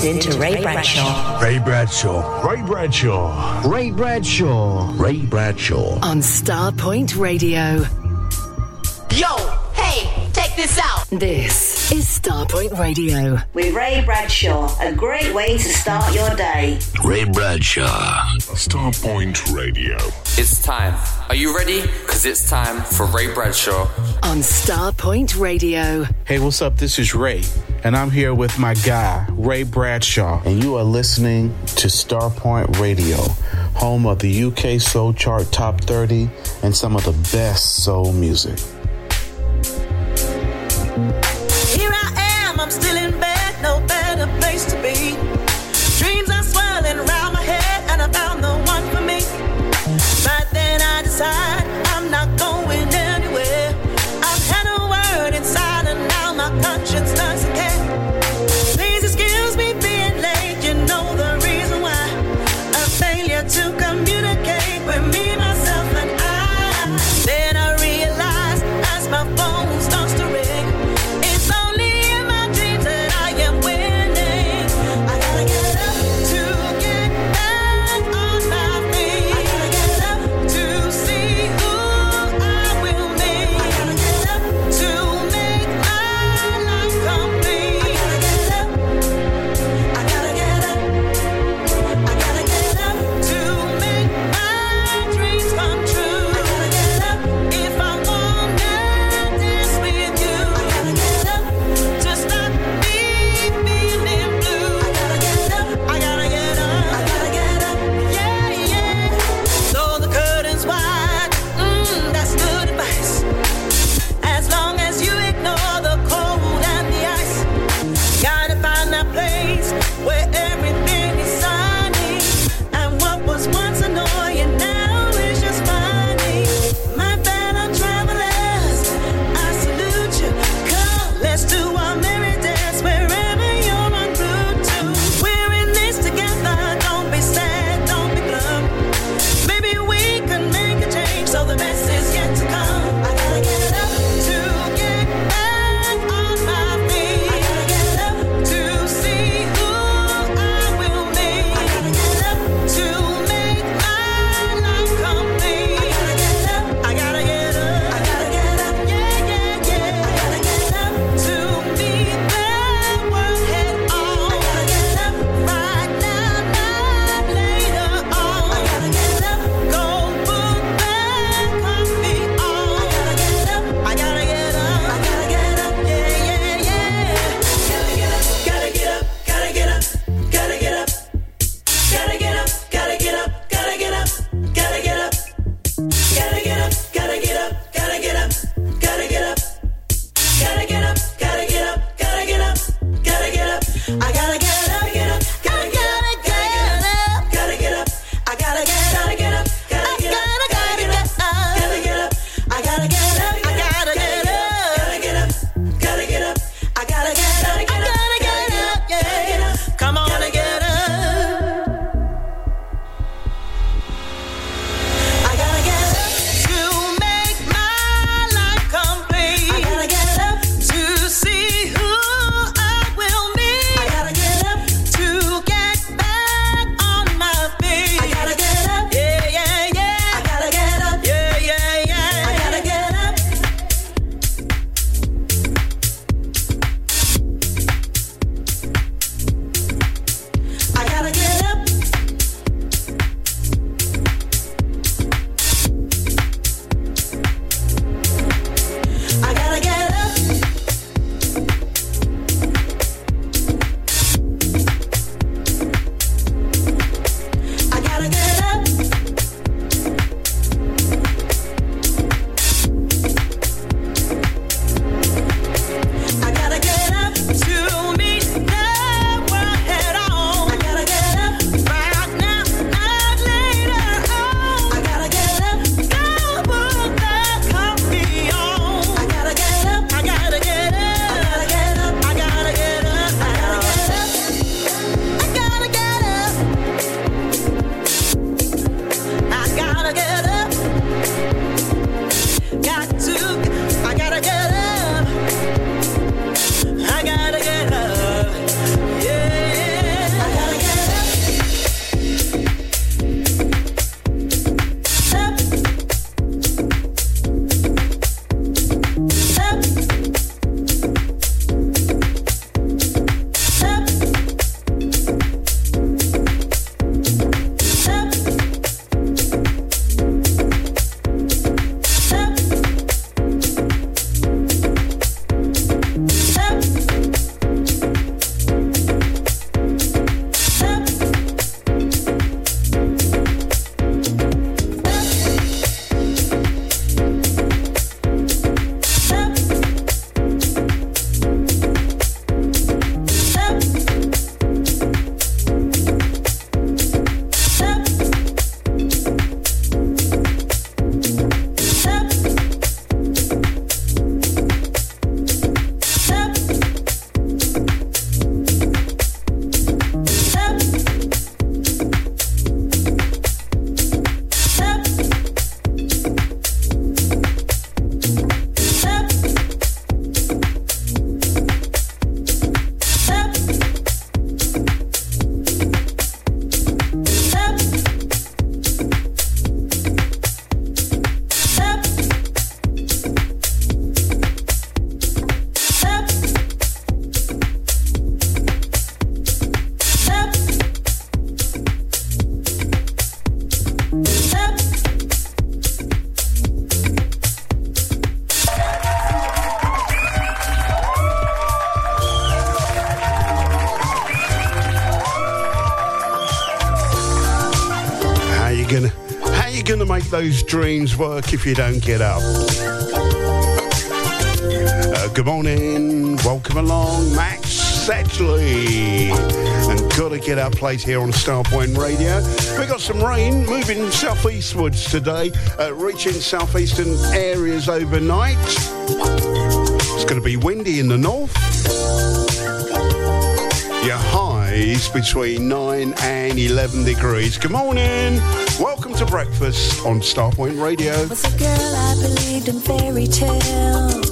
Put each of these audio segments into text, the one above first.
Good listening to Ray Bradshaw. Ray Bradshaw. Ray Bradshaw. Ray Bradshaw. Ray Bradshaw. On Starpoint Radio. Yo, hey, check this out. This is Starpoint Radio. With Ray Bradshaw, a great way to start your day. Ray Bradshaw. Starpoint Radio. It's time. Are you ready? Because it's time for Ray Bradshaw. On Starpoint Radio. Hey, what's up? This is Ray, and I'm here with my guy, Ray Bradshaw, and you are listening to Starpoint Radio, home of the UK Soul Chart Top 30 and some of the best soul music. dreams work if you don't get up. Uh, good morning, welcome along, Max Sedgley. And gotta get our place here on Starpoint Radio. We got some rain moving southeastwards today, uh, reaching southeastern areas overnight. It's going to be windy in the north. Your highs between 9 and 11 degrees. Good morning. Welcome to breakfast on Starpoint Radio. Was a girl I believed in fairy tales.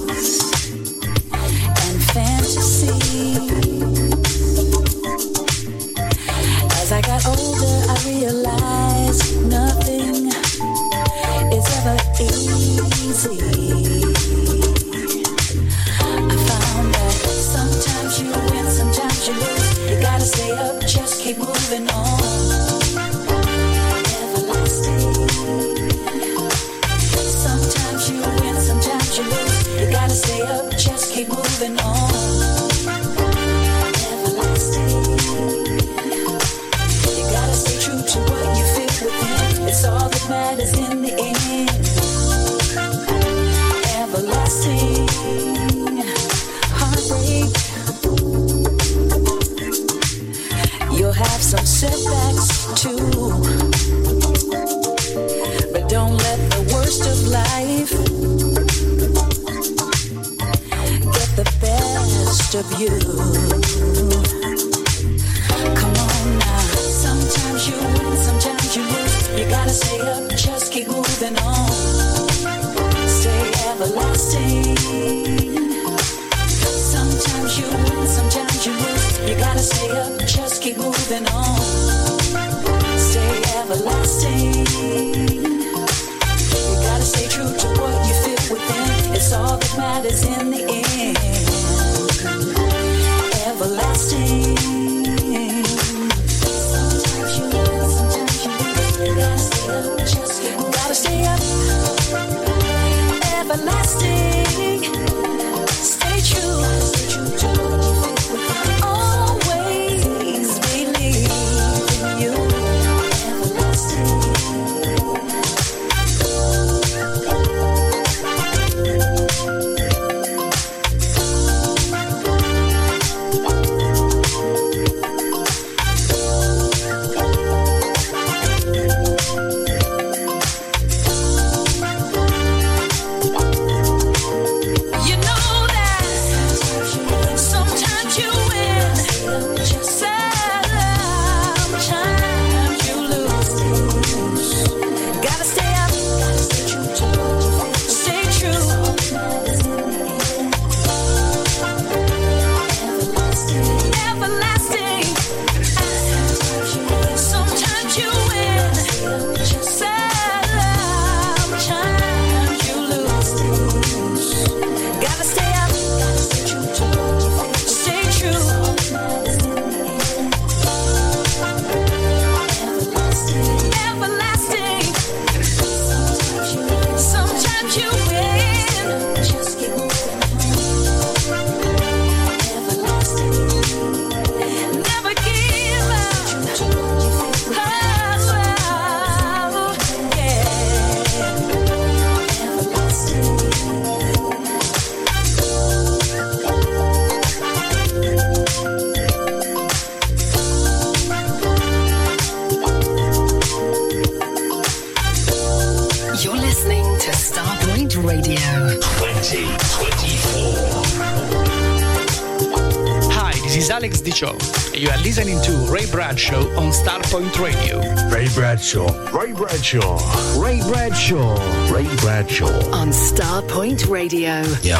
Point Radio. Ray Bradshaw. Ray Bradshaw. Ray Bradshaw. Ray Bradshaw. On Starpoint Radio. Yo.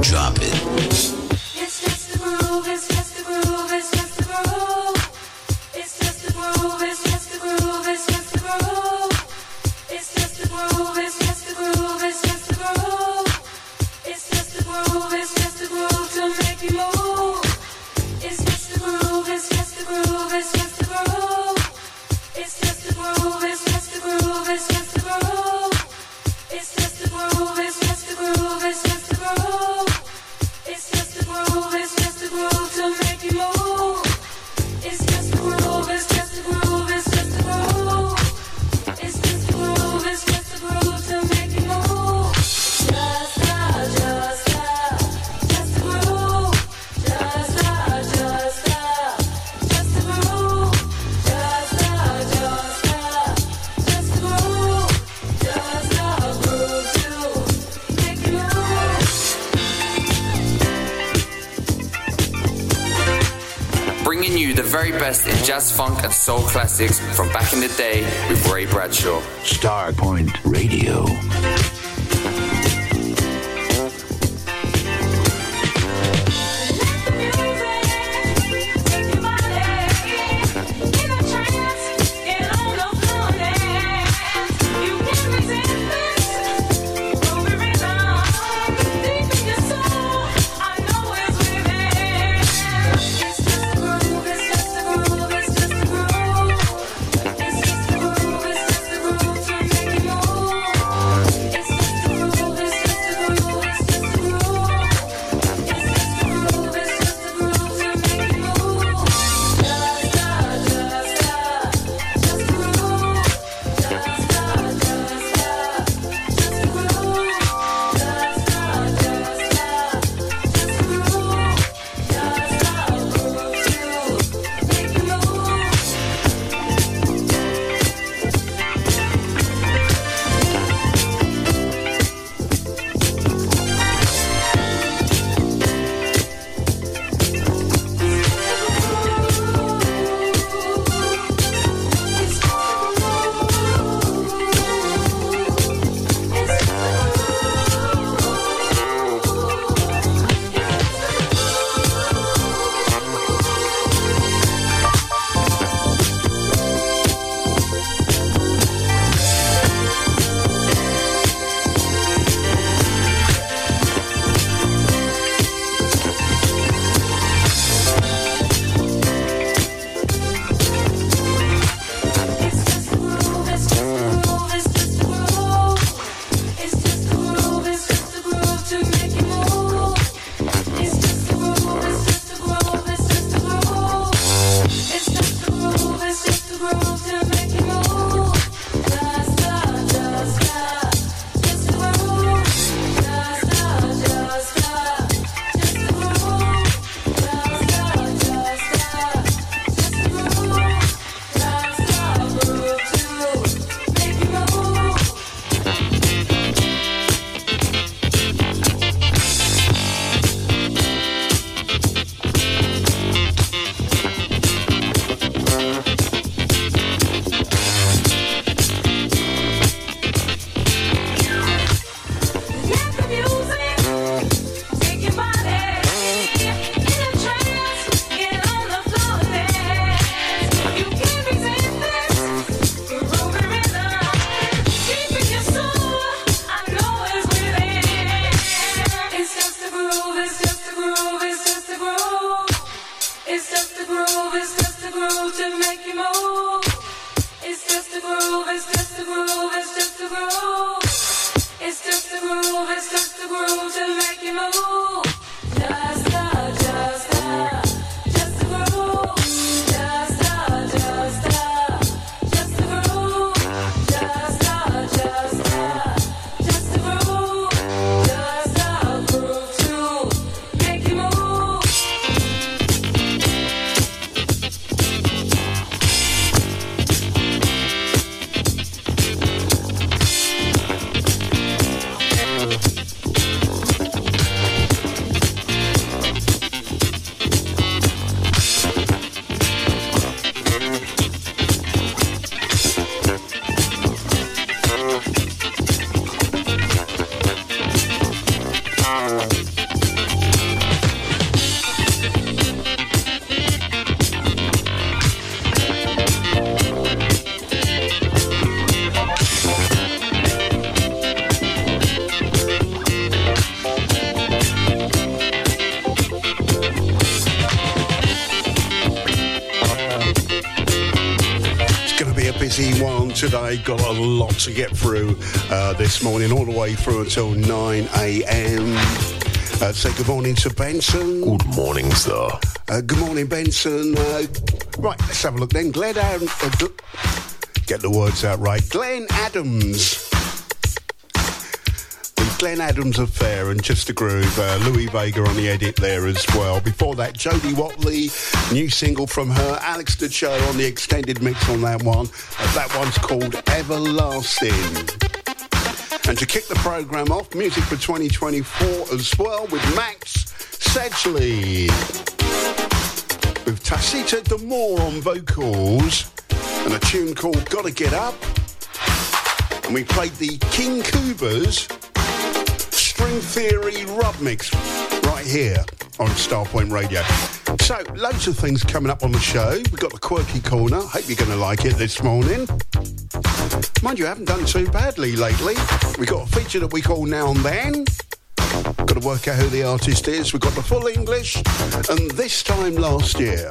Drop it. Best in jazz, funk, and soul classics from back in the day with Ray Bradshaw. Starpoint Radio. Today. Got a lot to get through uh, this morning, all the way through until 9 a.m. Uh, say good morning to Benson. Good morning, sir. Uh, good morning, Benson. Uh, right, let's have a look then. Glenn Adams. Uh, get the words out right. Glenn Adams. The Glenn Adams Affair and Just a Groove. Uh, Louie Vega on the edit there as well. Before that, Jody Watley, new single from her. Alex Di Ciò on the extended mix on that one. That one's called Everlasting. And to kick the programme off, music for 2024 as well with Max Sedgley. With Tacita Damore on vocals and a tune called Gotta Get Up. And we played the King Coobers String Theory Rub Mix right here on Starpoint Radio. So, loads of things coming up on the show. We've got the quirky corner. Hope you're going to like it this morning. Mind you, I haven't done too badly lately. We've got a feature that we call Now and Then. Got to work out who the artist is. We've got the full English. And this time last year.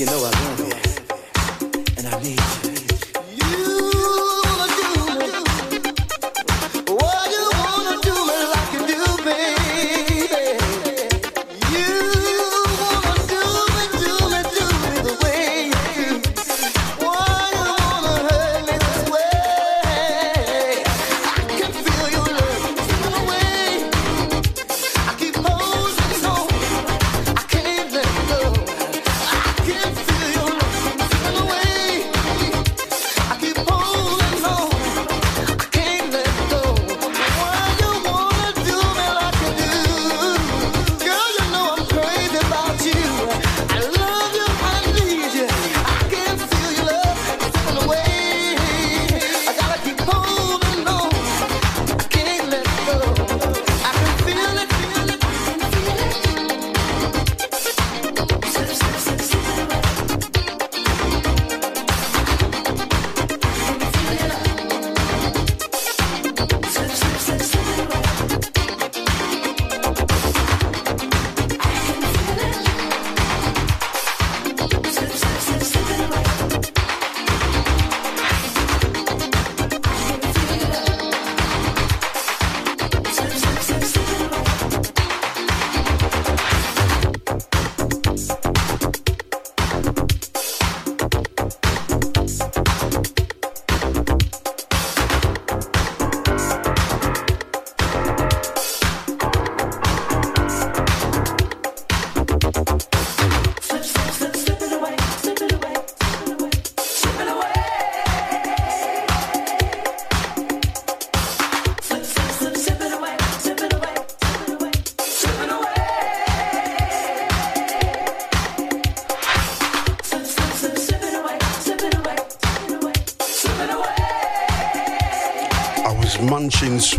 you know I love you. And I need you.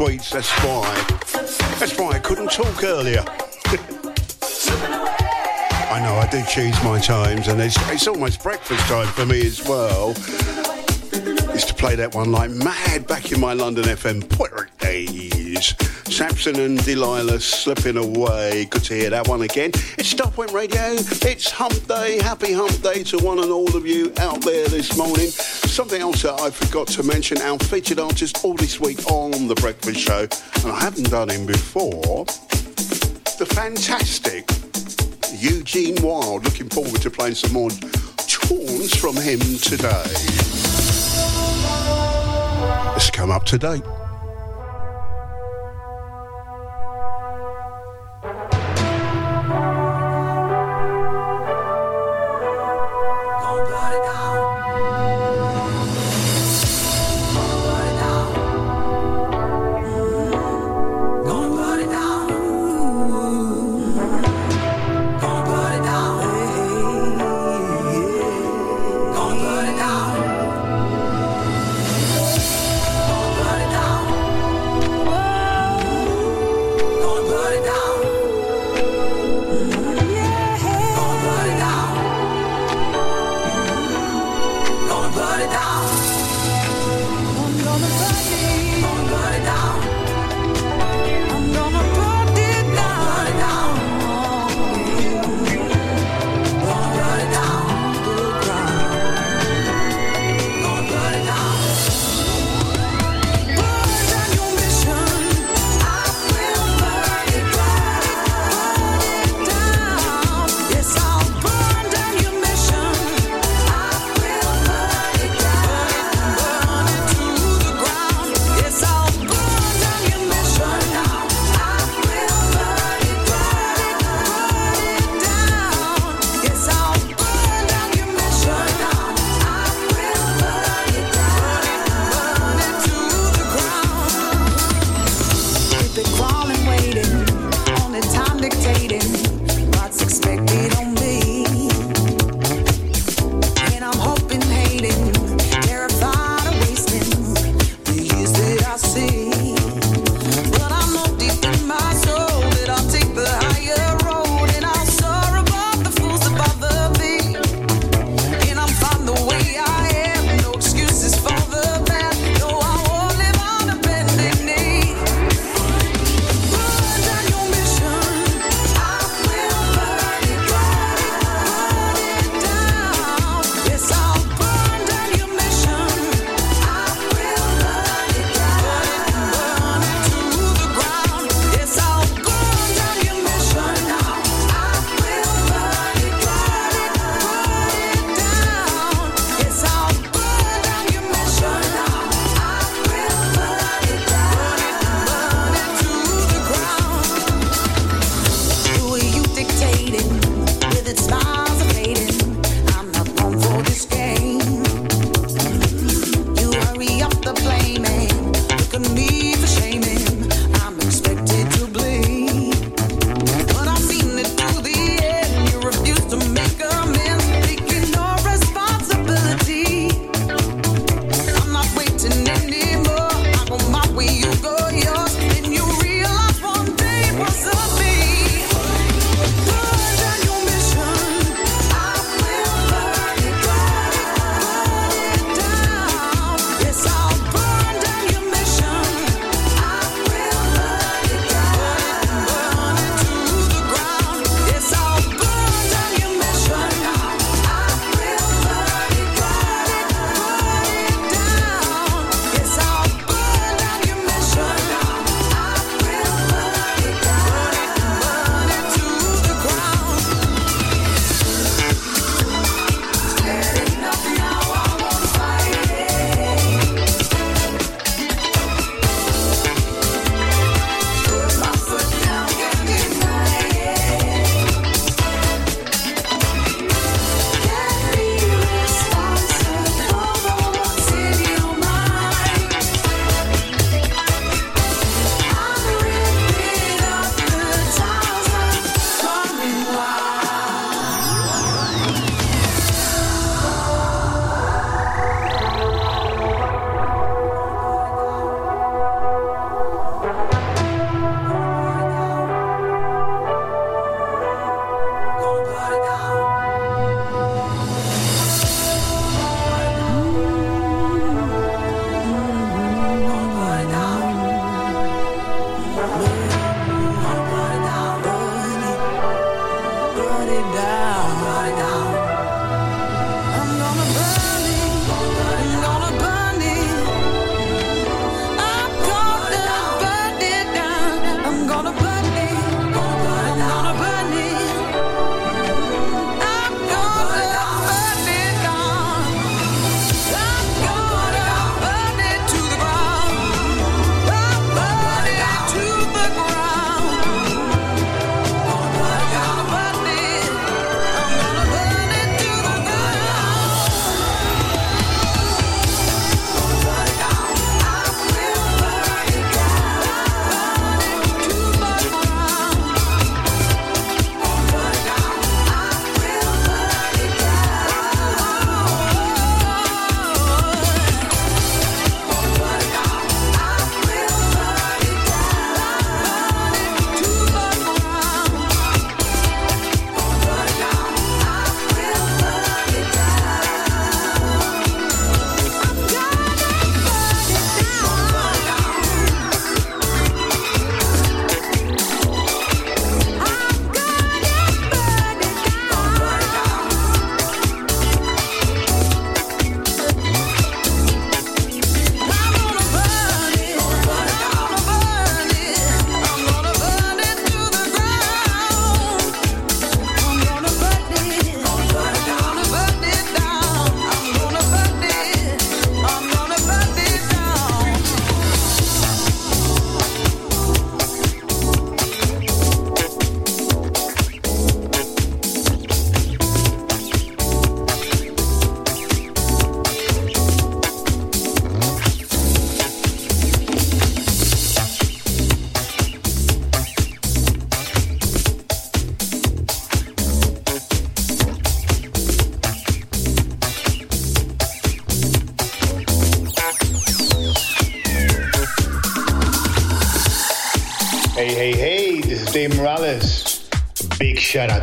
Sweets, that's why. That's why I couldn't talk earlier. I know, I do choose my times, and it's, it's almost breakfast time for me as well. Used to play that one like mad back in my London FM pirate days. Samson and Delilah slipping away. Good to hear that one again. It's Starpoint Radio. It's Hump Day. Happy Hump Day to one and all of you out there this morning. Something else that I forgot to mention, our featured artist all this week on The Breakfast Show, and I haven't done him before, the fantastic Eugene Wilde. Looking forward to playing some more tunes from him today. Let's come up to date.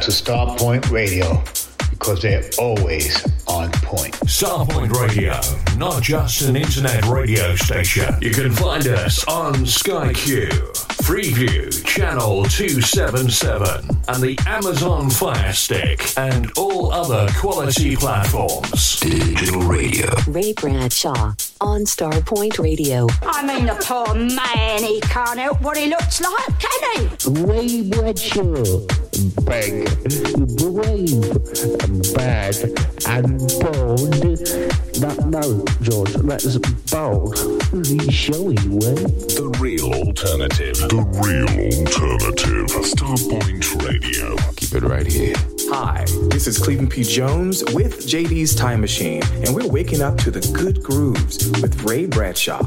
To Starpoint Radio because they're always on point. Starpoint Radio, not just an internet radio station. You can find us on Sky Q, Freeview, Channel 277, and the Amazon Fire Stick, and all other quality platforms. Digital radio. Ray Bradshaw on Starpoint Radio. I mean, the poor man, he can't help what he looks like, can he? Ray Bradshaw. Big, brave, and bad, and bold. No, no, George, that's bold. Really showy, way. The real alternative. The real alternative. Starpoint Radio. Keep it right here. Hi, this is Cleveland P. Jones with JD's Time Machine, and we're waking up to the good grooves with Ray Bradshaw.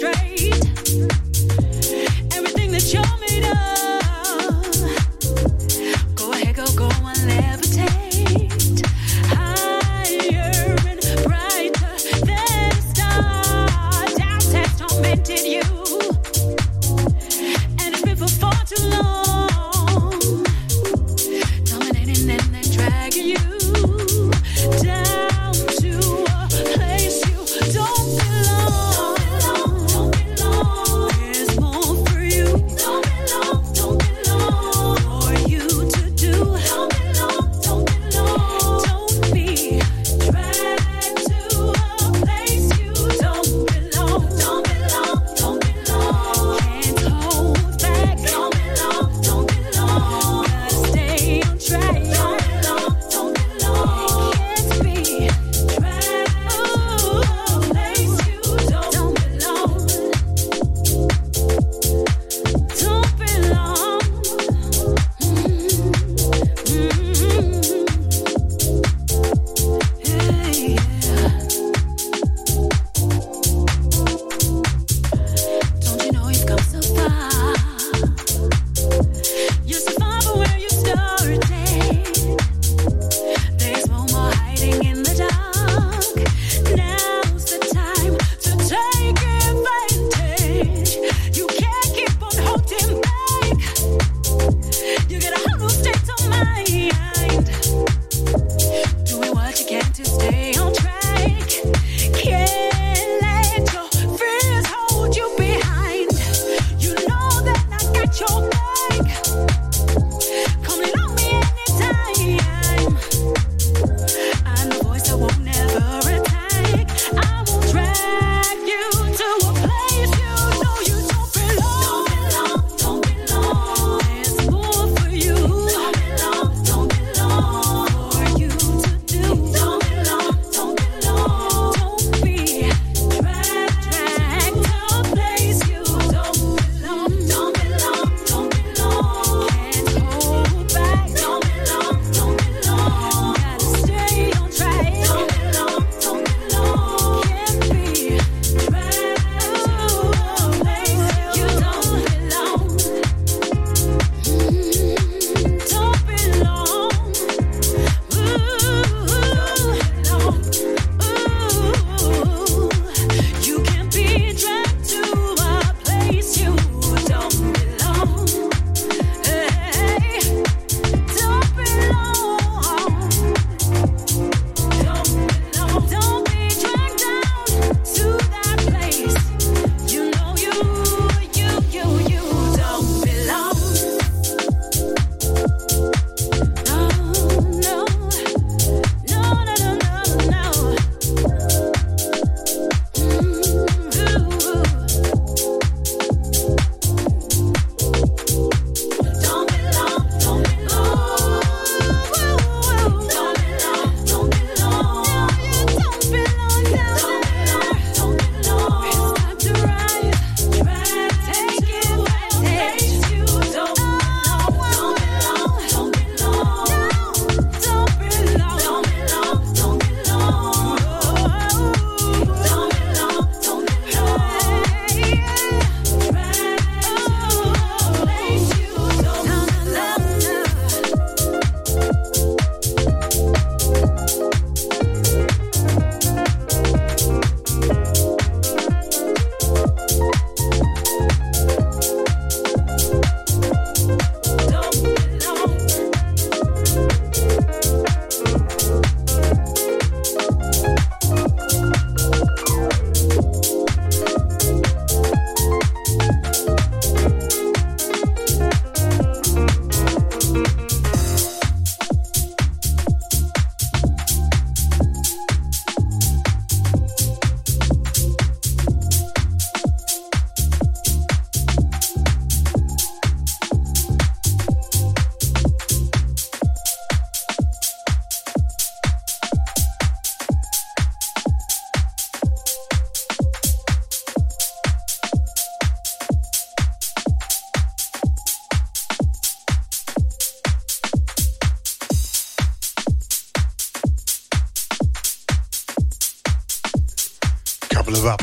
Demonstrate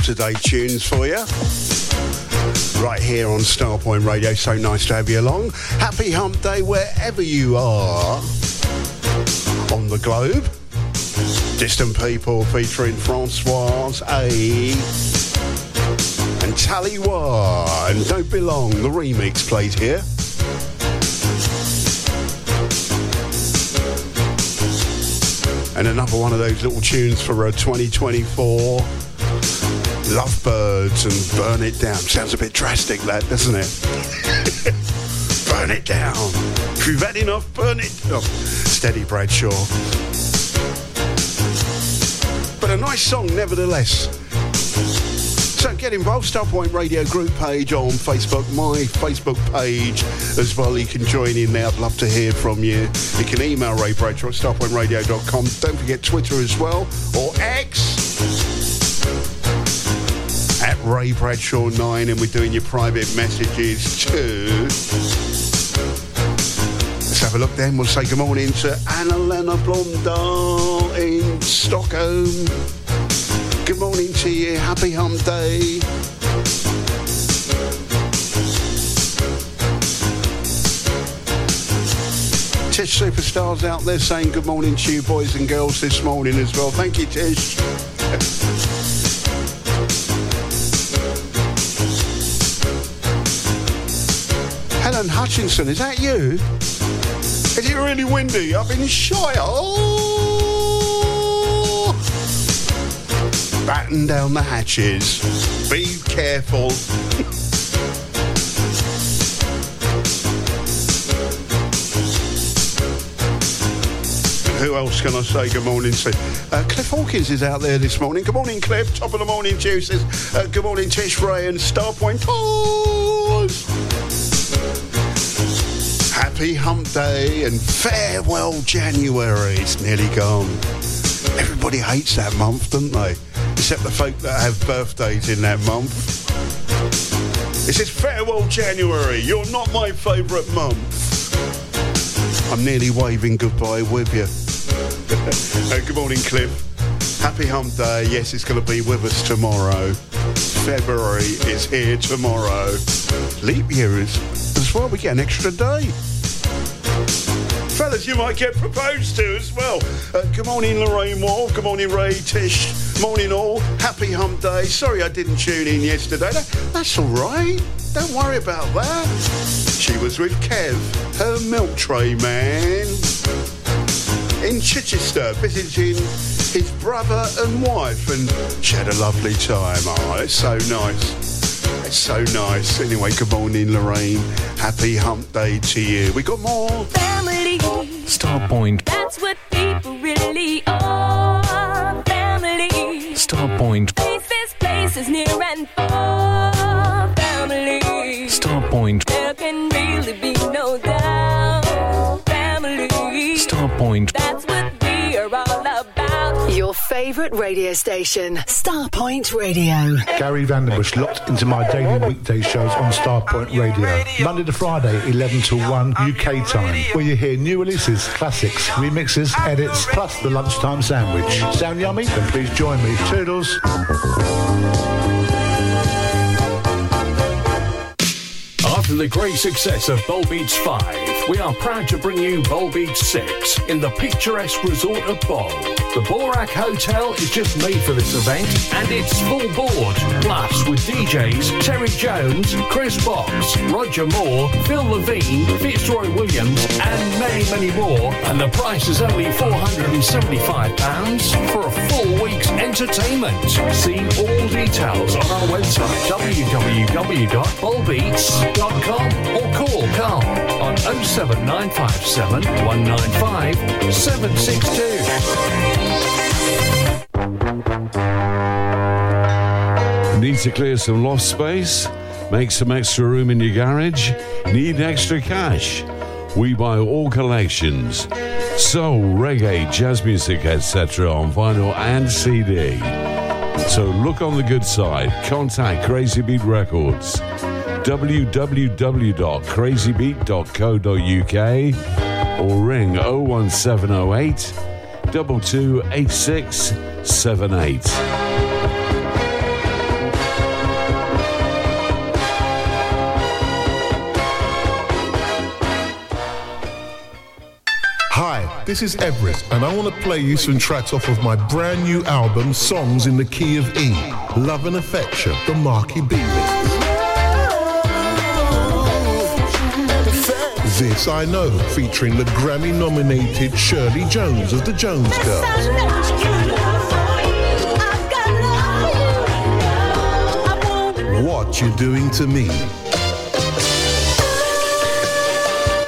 up-to-date tunes for you. Right here on Starpoint Radio. So nice to have you along. Happy Hump Day wherever you are on the globe. Distant People featuring Francoise A. And Taliwa and Don't Belong. The remix played here. And another one of those little tunes for a 2024. And Burn It Down. Sounds a bit drastic, that, doesn't it? burn it down. If you've had enough, burn it. Oh, steady, Bradshaw. But a nice song, nevertheless. So get involved, Starpoint Radio group page on Facebook, my Facebook page as well. You can join in there. I'd love to hear from you. You can email Ray Bradshaw at starpointradio.com. Don't forget Twitter as well, or X Ray Bradshaw 9 and we're doing your private messages too. Let's have a look then. We'll say good morning to Anna Lena Blondal in Stockholm. Good morning to you. Happy Hump Day. Tish Superstars out there saying good morning to you boys and girls this morning as well. Thank you, Tish. Hutchinson, is that you? Is it really windy up in Shire? Oh! Batten down the hatches. Be careful. Who else can I say good morning to? Uh, Cliff Hawkins is out there this morning. Good morning, Cliff. Top of the morning, juices. Uh, good morning, Tish Ray and Starpoint. Happy Hump Day and farewell January. It's nearly gone. Everybody hates that month, don't they? Except the folk that have birthdays in that month. It says farewell January. You're not my favourite month. I'm nearly waving goodbye with you. Uh, good morning, Cliff. Happy Hump Day. Yes, it's going to be with us tomorrow. February is here tomorrow. Leap year is as well. We get an extra day. Fellas, you might get proposed to as well. Uh, good morning, Lorraine Wall. Good morning, Ray Tish. Morning, all. Happy Hump Day. Sorry I didn't tune in yesterday. That, that's all right. Don't worry about that. She was with Kev, her milk tray man, in Chichester, visiting his brother and wife, and she had a lovely time. Oh, it's so nice. It's so nice. Anyway, good morning, Lorraine. Happy Hump Day to you. We got more. Family. Starpoint. That's what people really are. Family. Starpoint. Places, places near and far. Family. Starpoint. There can really be no doubt. Family. Starpoint. That's what favourite radio station, Starpoint Radio. Gary Vanderbush locked into my daily weekday shows on Starpoint Radio. Monday to Friday, 11 to 1 UK time, where you hear new releases, classics, remixes, edits, plus the lunchtime sandwich. Sound yummy? Then please join me. Toodles. The great success of Bowl Beats 5, we are proud to bring you Bowl Beats 6 in the picturesque resort of Bol. The Borak Hotel is just made for this event and it's full board. Plus, with DJs Terry Jones, Chris Box, Roger Moore, Phil Levine, Fitzroy Williams, and many, many more. And the price is only £475 for a full week's entertainment. See all details on our website www.bowlbeats.com or call Carl on 07957 195 762. Need to clear some loft space? Make some extra room in your garage? Need extra cash? We buy all collections. Soul, reggae, jazz music, etc. on vinyl and CD. So look on the good side. Contact Crazy Beat Records www.crazybeat.co.uk or ring 01708 228678. This is Everett, and I want to play you some tracks off of my brand new album, Songs in the Key of E. Love and Affection, the Marky Beavis. This I Know, featuring the Grammy nominated Shirley Jones of the Jones Girls. What You Doing to Me.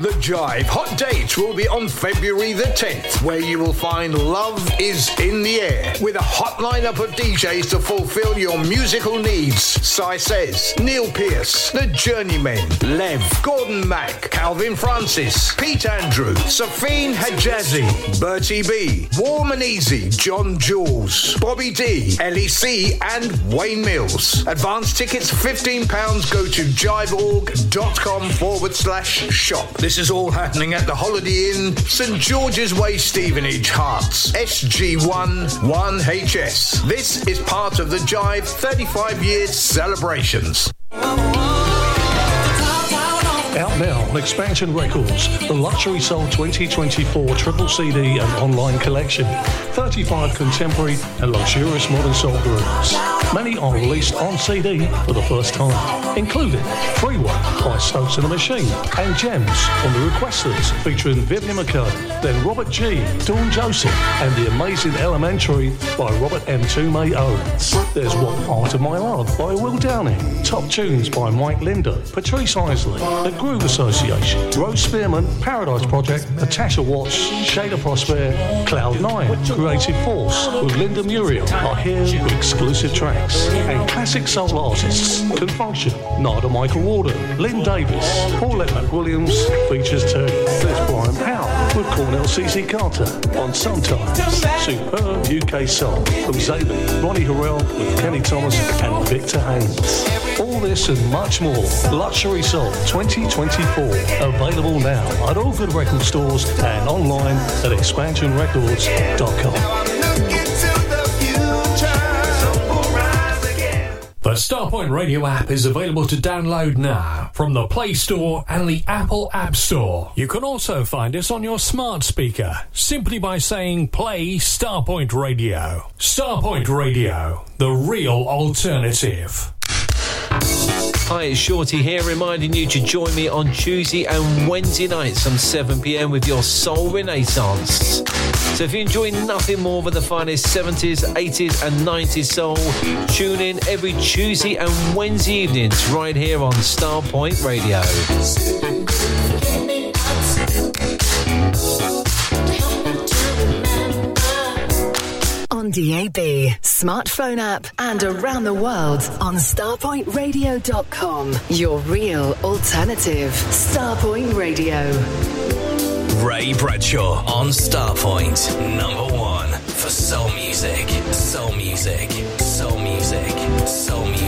The Jive Hot Dates will be on February the 10th, where you will find Love is in the Air with a hot lineup of DJs to fulfill your musical needs. Cy Says, Neil Pierce, The Journeymen, Lev, Gordon Mack, Calvin Francis, Pete Andrew, Safine Hajazi, Bertie B, Warm and Easy, John Jules, Bobby D, LEC, and Wayne Mills. Advance tickets £15. Go to jiveorg.com forward slash shop. This is all happening at the Holiday Inn, St George's Way, Stevenage, Herts, SG1 1HS. This is part of the Jive 35 years celebrations. Out now on Expansion Records, the Luxury Soul 2024 triple CD and online collection. 35 contemporary and luxurious modern soul grooves. Many are released on CD for the first time, including Freeway by Stokes and the Machine and Gems from the Requesters featuring Vivian McKay, then Robert G, Dawn Joseph, and The Amazing Elementary by Robert M. Toomey Owens. There's What Part of My Love by Will Downing, Top Tunes by Mike Linder, Patrice Isley, The Groove Association, Rose Spearman, Paradise Project, Natasha Watts, Shada Prosper, Cloud9, Creative Force with Linda Muriel are here with exclusive tracks. And classic soul artists can function. Narada Michael Walden, Lynn Davis, Paulette McWilliams features too. There's Brian Powell with Cornell CC Carter on Sometimes. Superb UK soul from Zabi, Ronnie Harrell with Kenny Thomas and Victor Haynes. All this and much more. Luxury Soul 2024. Available now at all good record stores and online at expansionrecords.com. The Starpoint Radio app is available to download now from the Play Store and the Apple App Store. You can also find us on your smart speaker simply by saying play Starpoint Radio. Starpoint Radio, the real alternative. Hi, it's Shorty here, reminding you to join me on Tuesday and Wednesday nights from 7 pm with your Soul Renaissance. So if you enjoy nothing more than the finest 70s, 80s, and 90s soul, tune in every Tuesday and Wednesday evenings right here on Starpoint Radio. DAB, smartphone app, and around the world on starpointradio.com. Your real alternative. Starpoint Radio. Ray Bradshaw on Starpoint. Number one for soul music. Soul music. Soul music. Soul music.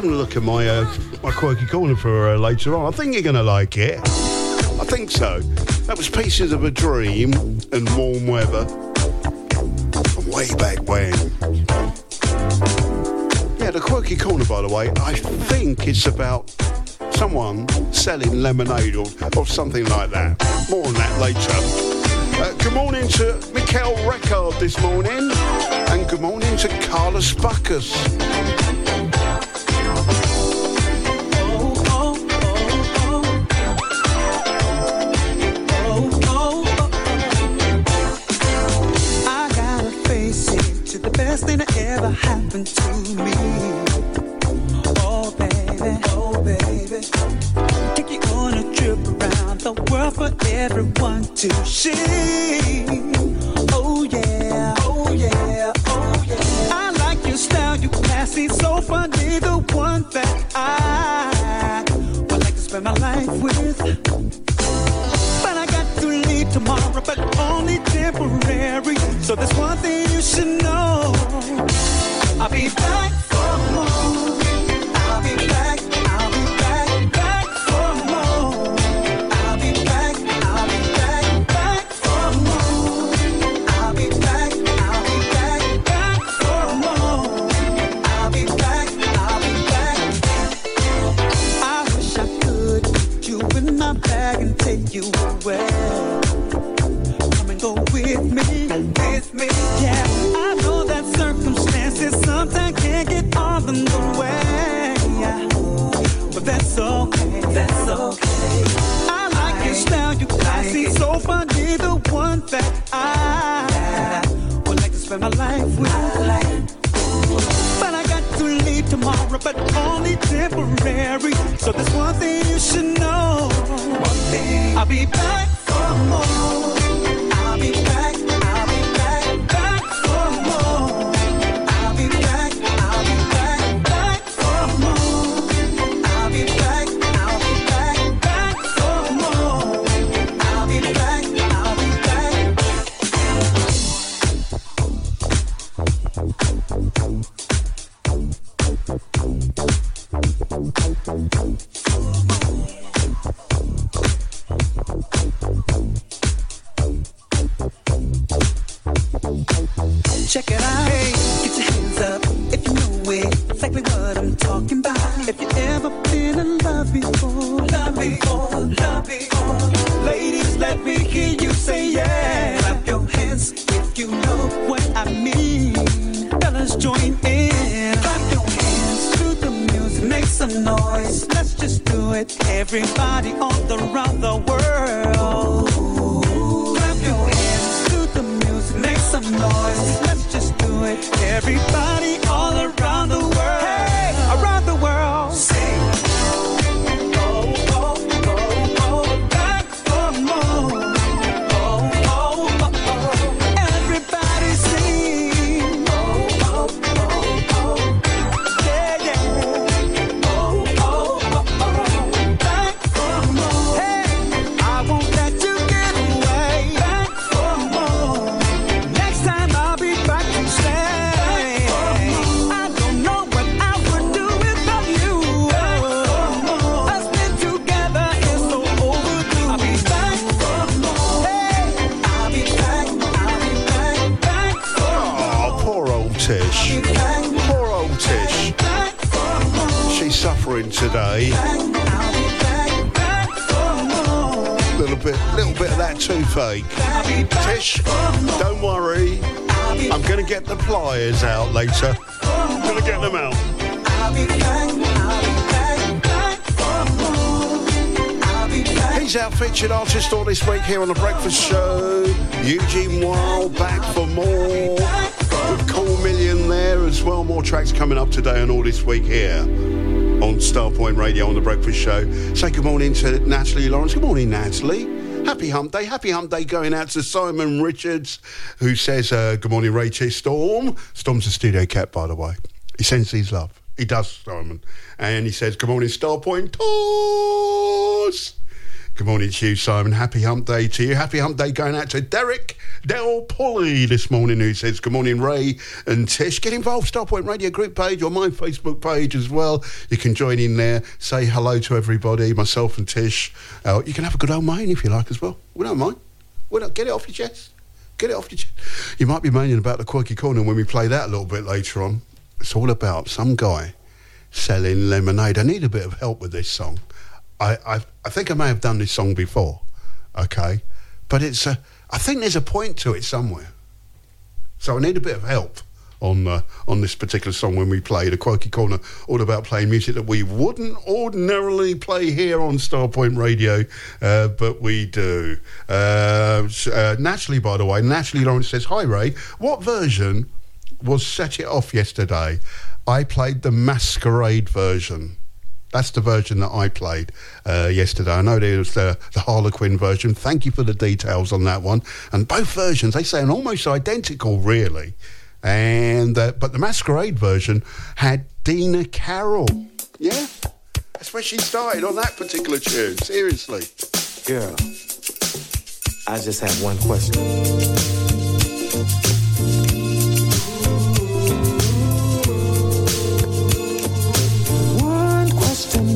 having a look at my uh, my quirky corner for uh, later on. I think you're going to like it. I think so. That was Pieces of a Dream and Warm Weather from way back when. Yeah, the quirky corner, by the way, I think it's about someone selling lemonade or, or something like that. More on that later. Uh, good morning to Mikhail Record this morning, and good morning to Carlos Buckus. here on The Breakfast Show. Eugene Wilde back for more. With Cool Million there as well. More tracks coming up today and all this week here on Starpoint Radio on The Breakfast Show. Say good morning to Natalie Lawrence. Good morning, Natalie. Happy Hump Day. Happy Hump Day going out to Simon Richards, who says, uh, Good morning, Rachel Storm. Storm's a studio cat, by the way. He sends his love. He does, Simon. And he says, Good morning, Starpoint Talk morning to you, Simon. Happy hump day to you. Happy hump day going out to Derek Del Polly this morning, who says, Good morning, Ray and Tish. Get involved, Starpoint Radio group page or my Facebook page as well. You can join in there, say hello to everybody, myself and Tish. Uh, you can have a good old moan if you like as well. We don't mind. We don't get it off your chest. Get it off your chest. You might be moaning about the Quirky Corner when we play that a little bit later on. It's all about some guy selling lemonade. I need a bit of help with this song. I, I, I think I may have done this song before, okay, but it's a, I think there's a point to it somewhere. So I need a bit of help on uh, on this particular song when we play the Quirky Corner, all about playing music that we wouldn't ordinarily play here on Starpoint Radio, uh, but we do. Uh, uh, Natalie, by the way, Natalie Lawrence says, "Hi Ray, what version was Set It Off yesterday? I played the Masquerade version." That's the version that I played uh, yesterday. I know there was the, the Harlequin version. Thank you for the details on that one. And both versions, they sound almost identical, really. And uh, but the Masquerade version had Dina Carroll. Yeah, that's where she started on that particular tune. Seriously. Girl, I just have one question.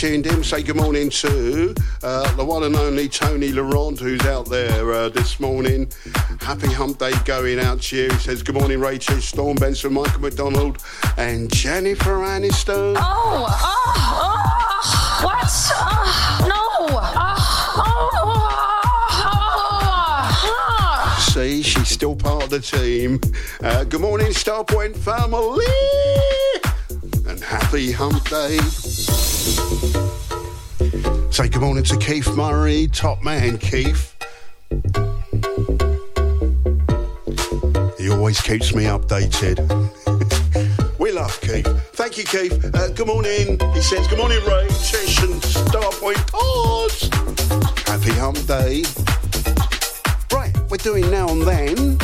tuned in, say good morning to uh, the one and only Tony Laurent, who's out there uh, this morning. Happy Hump Day going out to you. He says good morning, Rachel, Storm Benson, Michael McDonald, and Jennifer Aniston. Oh, oh, oh, what? Oh, no. Oh, oh, See, she's still part of the team. Uh, good morning, Starpoint family, and happy Hump Day. Say good morning to Keith Murray, top man, Keith. He always keeps me updated. we love Keith. Thank you, Keith. Uh, good morning. He says, Good morning, Ray, and Starpoint. Happy Hump Day. Right, we're doing now and then.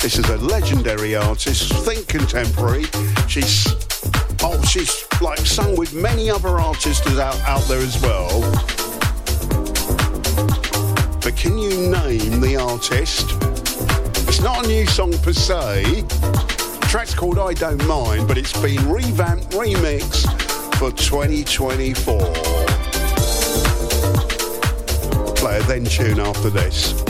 This is a legendary artist, think contemporary. She's oh, she's like sung with many other artists out, out there as well. But can you name the artist? It's not a new song per se. The track's called I Don't Mind, but it's been revamped, remixed for 2024. Play a then tune after this.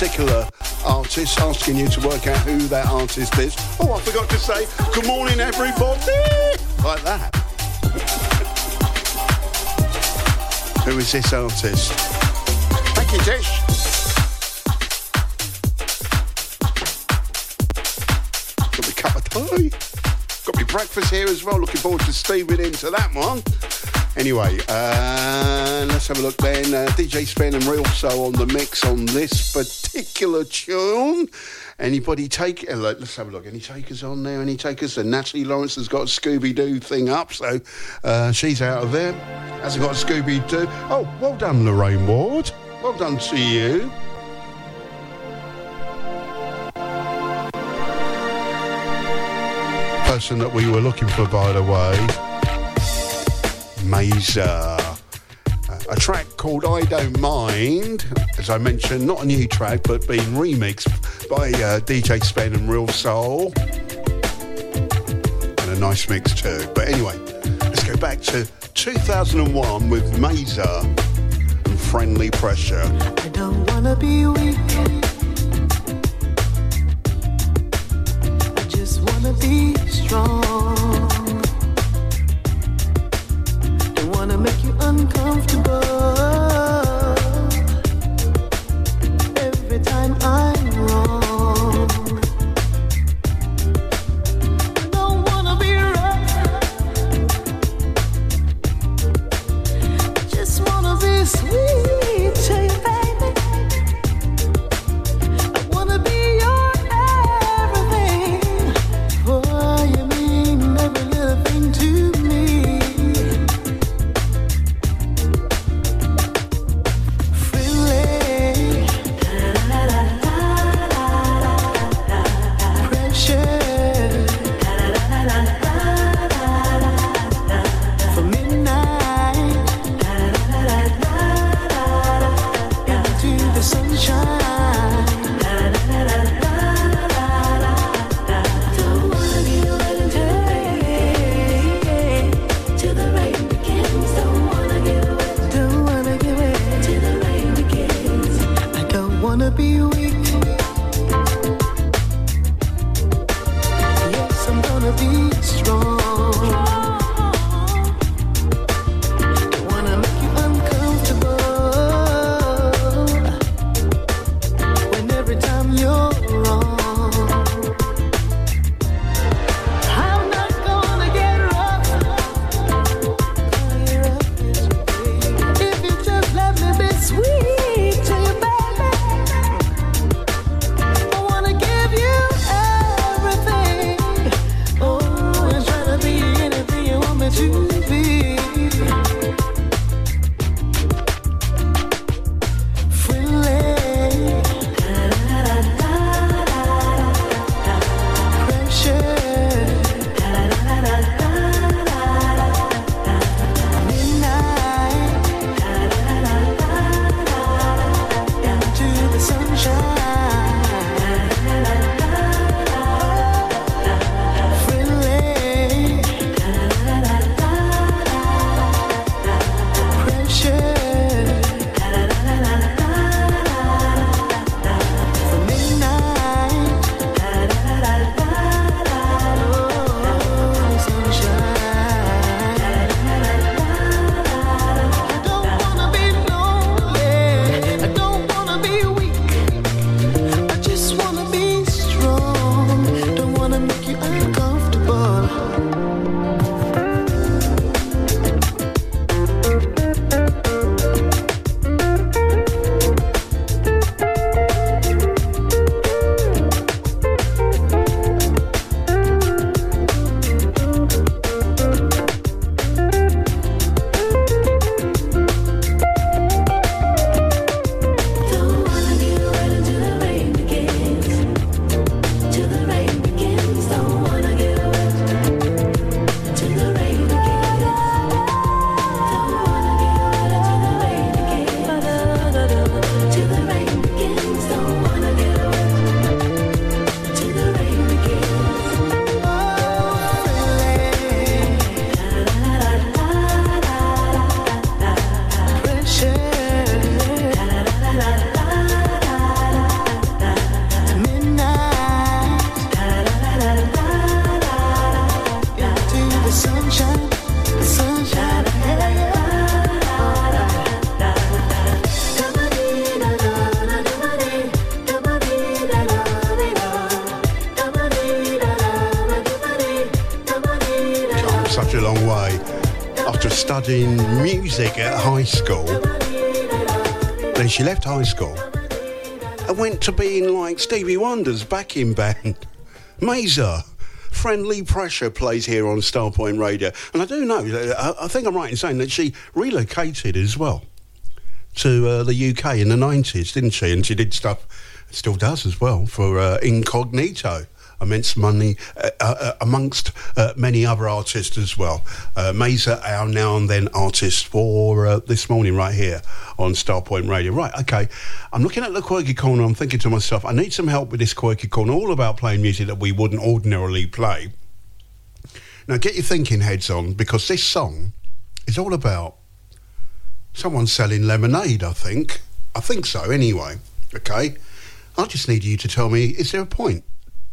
Particular artist, asking you to work out who that artist is. Oh, I forgot to say, good morning, everybody. Like that. who is this artist? Thank you, Tish. Got me cup of tea. Got me breakfast here as well. Looking forward to steaming into that one. Anyway, uh, let's have a look then. Uh, DJ Spen and Real So on the mix on this particular tune. Anybody take? Uh, let's have a look. Any takers on there? Any takers? And Natalie Lawrence has got a Scooby Doo thing up, so uh, she's out of there. Hasn't got a Scooby Doo. Oh, well done, Lorraine Ward. Well done to you. Person that we were looking for, by the way, Maysa. A track called I Don't Mind, as I mentioned, not a new track, but being remixed by uh, DJ Spen and Reelsoul. And a nice mix too. But anyway, let's go back to 2001 with Maysa and Friendly Pressure. I don't wanna be weak. To being like Stevie Wonder's backing band. Maysa. Friendly Pressure plays here on Starpoint Radio. And I do know, I think I'm right in saying that she relocated as well to uh, the UK in the 90s, didn't she? And she did stuff, still does as well, for uh, Incognito immense money uh, uh, amongst uh, many other artists as well. Uh, Maysa, our now and then artist for uh, this morning right here on Starpoint Radio. Right, okay. I'm looking at the quirky corner. I'm thinking to myself, I need some help with this quirky corner, all about playing music that we wouldn't ordinarily play. Now, get your thinking heads on because this song is all about someone selling lemonade, I think. I think so, anyway. Okay? I just need you to tell me is there a point?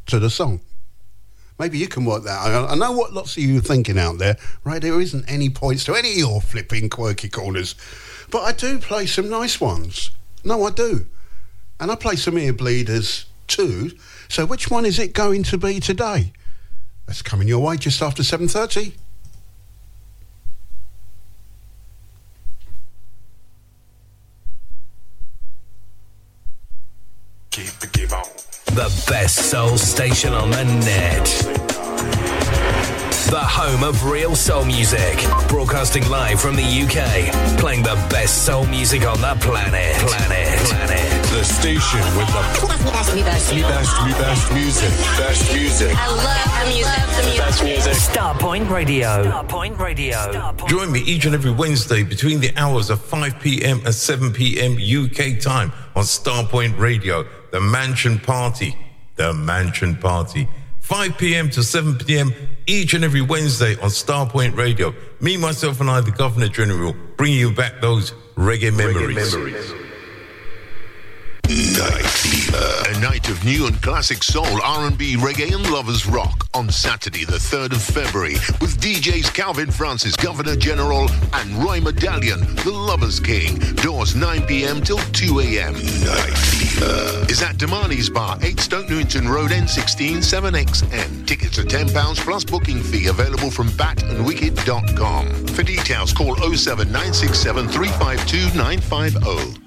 to the song. Maybe you can work that out. I know what lots of you are thinking out there, right? There isn't any points to any of your flipping quirky corners. But I do play some nice ones. No, I do. And I play some ear bleeders too. So which one is it going to be today? That's coming your way just after 7.30. Keep keep on. The best soul station on the net. The home of real soul music. Broadcasting live from the UK. Playing the best soul music on the planet. Planet. Planet. The station with the best, best, best, best music. Best music. I love the music. Love the music. Best music. Starpoint Radio. Starpoint Radio. Starpoint. Join me each and every Wednesday between the hours of 5 p.m. and 7 p.m. UK time on Starpoint Radio. The Mansion Party. The Mansion Party. 5 p.m. to 7 p.m. each and every Wednesday on Starpoint Radio. Me, myself, and I, the Governor General, bring you back those reggae memories. Reggae memories. Night Fever. A night of new and classic soul, R&B, reggae and lovers rock on Saturday the 3rd of February with DJs Calvin Francis, Governor General and Roy Medallion, the Lovers King. Doors 9 p.m. till 2 a.m. Night Fever. Is at Damani's Bar, 8 Stoke Newington Road, N16 7XN. Tickets are £10 plus booking fee available from batandwicked.com. For details, call 07967 352 950.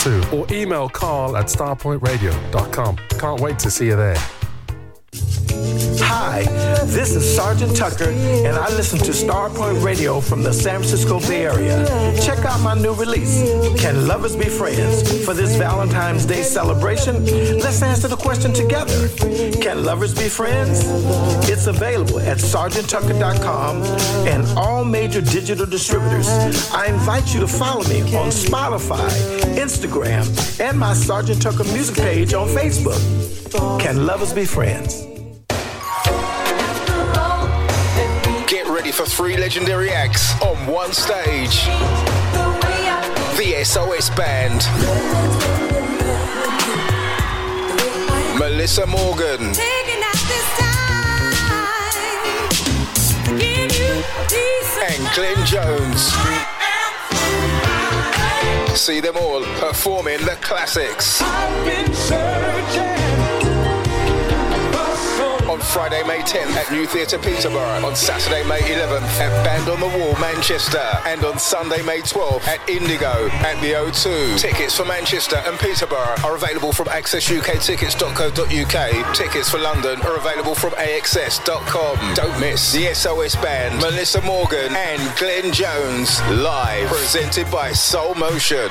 or email carl at starpointradio.com. Can't wait to see you there. Hi, this is Sergeant Tucker, and I listen to Starpoint Radio from the San Francisco Bay Area. Check out my new release, Can Lovers Be Friends? For this Valentine's Day celebration, let's answer the question together. Can lovers be friends? It's available at sergeanttucker.com and all major digital distributors. I invite you to follow me on Spotify, Instagram, and my Sergeant Tucker music page on Facebook. Can lovers be friends? Get ready for three legendary acts on one stage. The SOS Band. Melissa Morgan. And Glenn Jones. See them all performing the classics. Friday, May 10th at New Theatre Peterborough. On Saturday, May 11th at Band on the Wall, Manchester. And on Sunday, May 12th at Indigo at the O2. Tickets for Manchester and Peterborough are available from accessuktickets.co.uk. Tickets for London are available from axs.com. Don't miss the SOS Band, Melissa Morgan and Glenn Jones live. Presented by Soul Motion.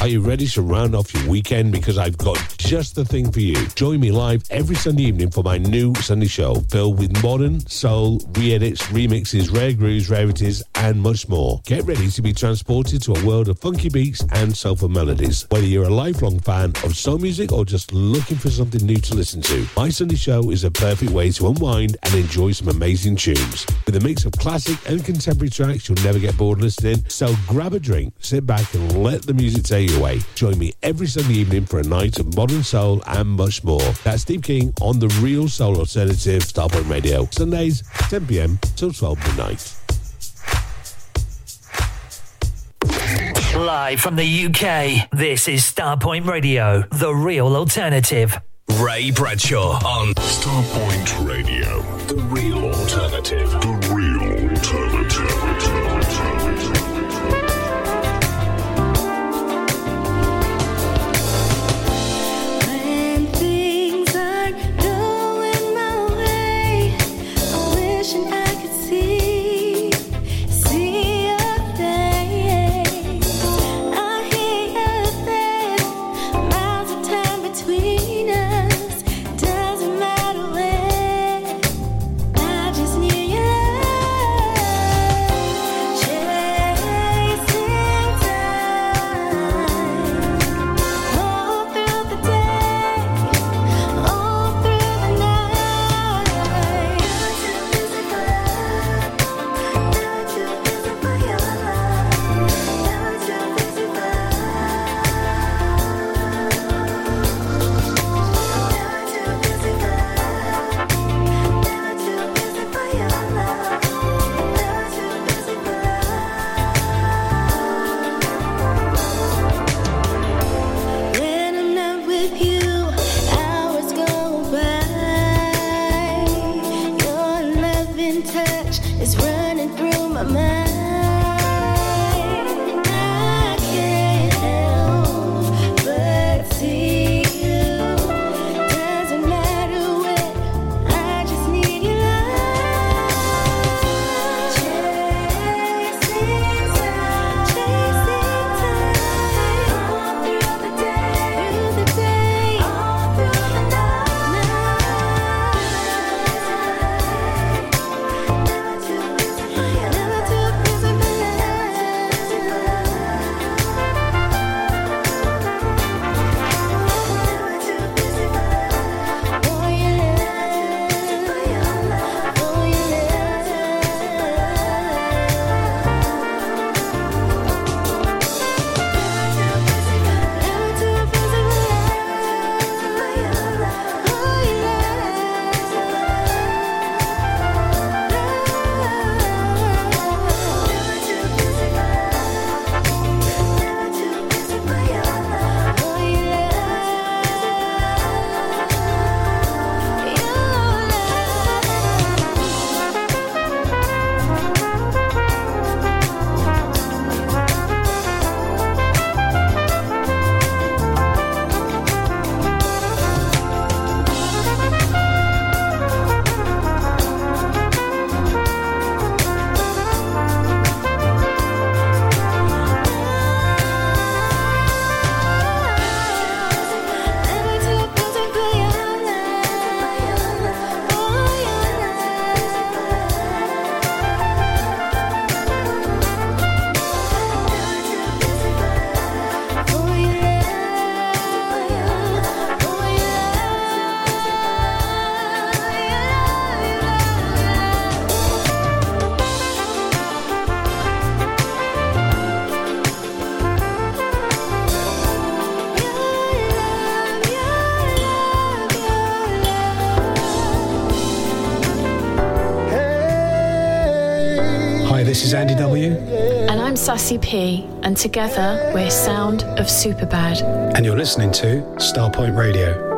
Are you ready to round off your weekend? Because I've got just the thing for you. Join me live every Sunday evening for my new Sunday show filled with modern, soul, re edits, remixes, rare grooves, rarities, and much more. Get ready to be transported to a world of funky beats and soulful melodies. Whether you're a lifelong fan of soul music or just looking for something new to listen to, My Sunday Show is a perfect way to unwind and enjoy some amazing tunes. With a mix of classic and contemporary tracks, you'll never get bored listening. So grab a drink, sit back, and let the music take away. Join me every Sunday evening for a night of modern soul and much more. That's Steve King on the Real Soul Alternative Starpoint Radio. Sundays, 10 p.m. till 12 midnight. Live from the UK, this is Starpoint Radio, the real alternative. Ray Bradshaw on Starpoint Radio, the real alternative. I'm Sassy P, and together we're Sound of Superbad. and you're listening to Starpoint Radio.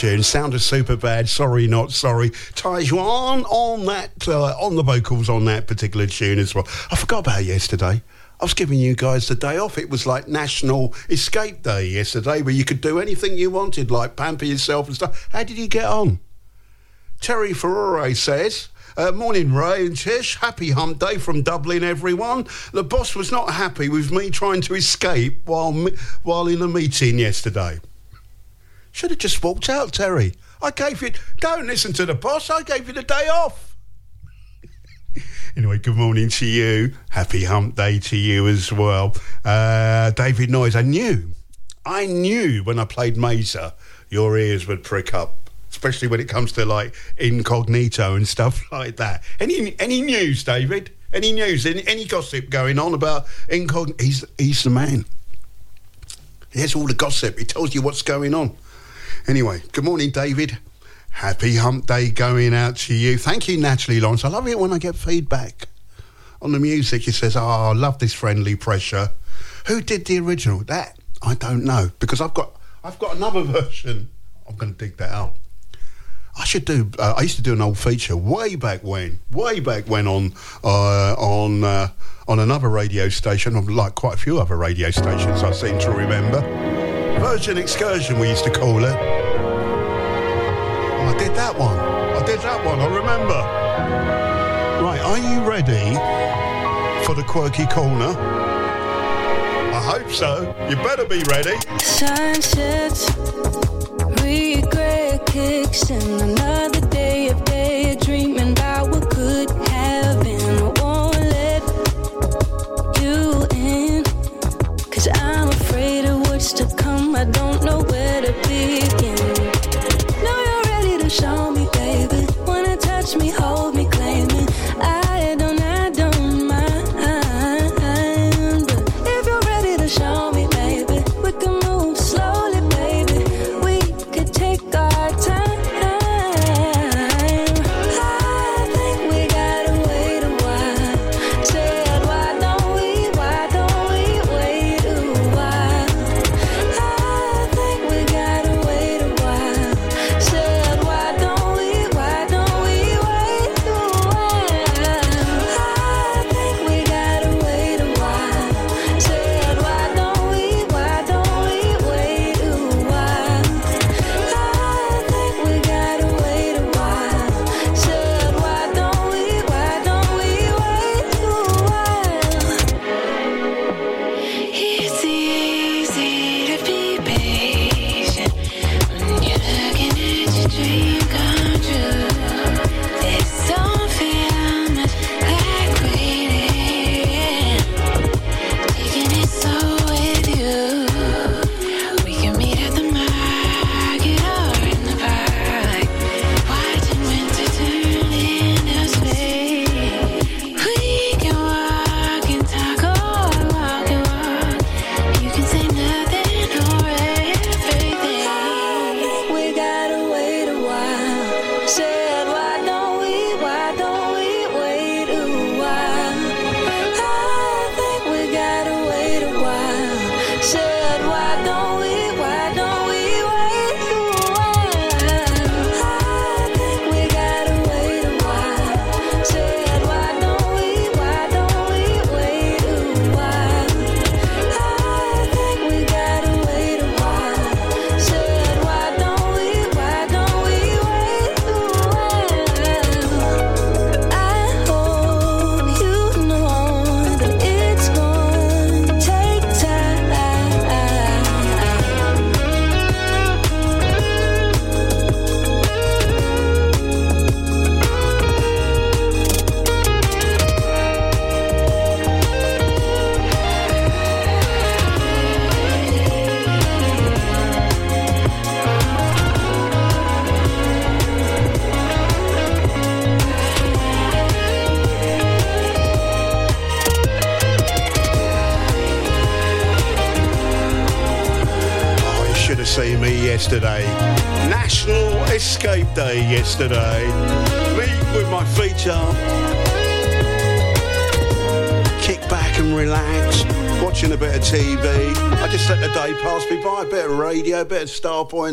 Tune. Sound of Superbad. Sorry, not sorry. Taijuan on that, uh, on the vocals on that particular tune as well. I forgot about yesterday. I was giving you guys the day off. It was like National Escape Day yesterday, where you could do anything you wanted, like pamper yourself and stuff. How did you get on? Terry Ferrore says, uh, morning, Ray and Tish. Happy hump day from Dublin, everyone. The boss was not happy with me trying to escape while while in a meeting yesterday. Have just walked out, Terry. I gave you. Don't listen to the boss. I gave you the day off. Anyway, good morning to you. Happy hump day to you as well. Uh, David Noyes, I knew, I knew when I played Maysa, your ears would prick up, especially when it comes to like incognito and stuff like that. Any any news, David? Any news? Any, any gossip going on about incognito? He's, he's the man. He has all the gossip. He tells you what's going on. Anyway, good morning, David. Happy hump day going out to you. Thank you, Natalie Lawrence. I love it when I get feedback on the music. It says, Oh, I love this friendly pressure. Who did the original? That I don't know. Because I've got I've got another version. I'm gonna dig that out. I should do. Uh, I used to do an old feature way back when, way back when on uh, on uh, on another radio station, on like quite a few other radio stations. I seem to remember. Version Excursion, we used to call it. I did that one. I did that one. I remember. Right, are you ready for the quirky corner? I hope so. You better be ready. Sunsets, regret kicks in another day of daydreaming about what could have been. I won't let you in, cause I'm afraid of what's to come. I don't know where to begin. Show me,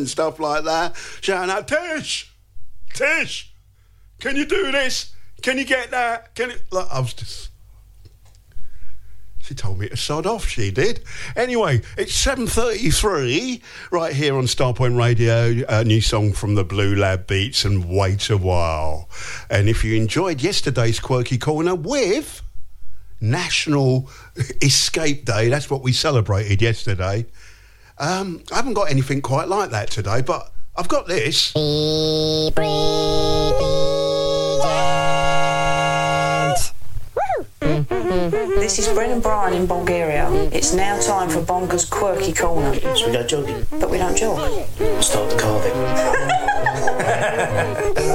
and stuff like that. Shouting out, Tish! Tish! Can you do this? Can you get that? Can you... Like, I was just... She told me to sod off, she did. Anyway, it's 7.33 right here on Starpoint Radio. A new song from the Blue Lab Beats and Wait a While. And if you enjoyed yesterday's Quirky Corner with National Escape Day, that's what we celebrated yesterday. Um, I haven't got anything quite like that today, but I've got this. This is Brennan Bryan in Bulgaria. It's now time for Bonker's Quirky Corner. Should we go jogging? But we don't jog. Start the carving. The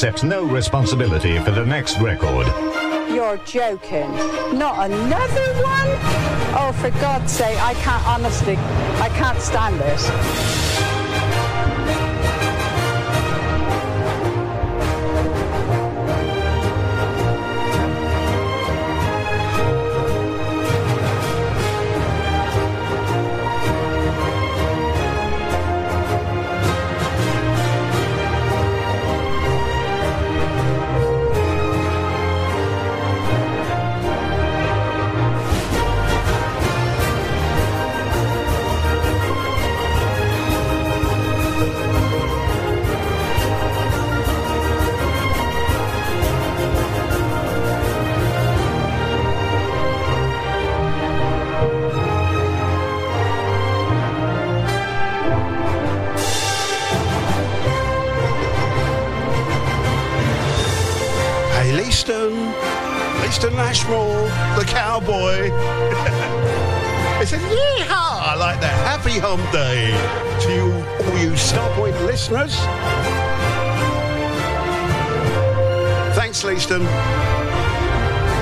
accepts no responsibility for the next record. You're joking. Not another one? Oh, for God's sake, I can't, honestly, I can't stand this. Listeners. Thanks, Leaston.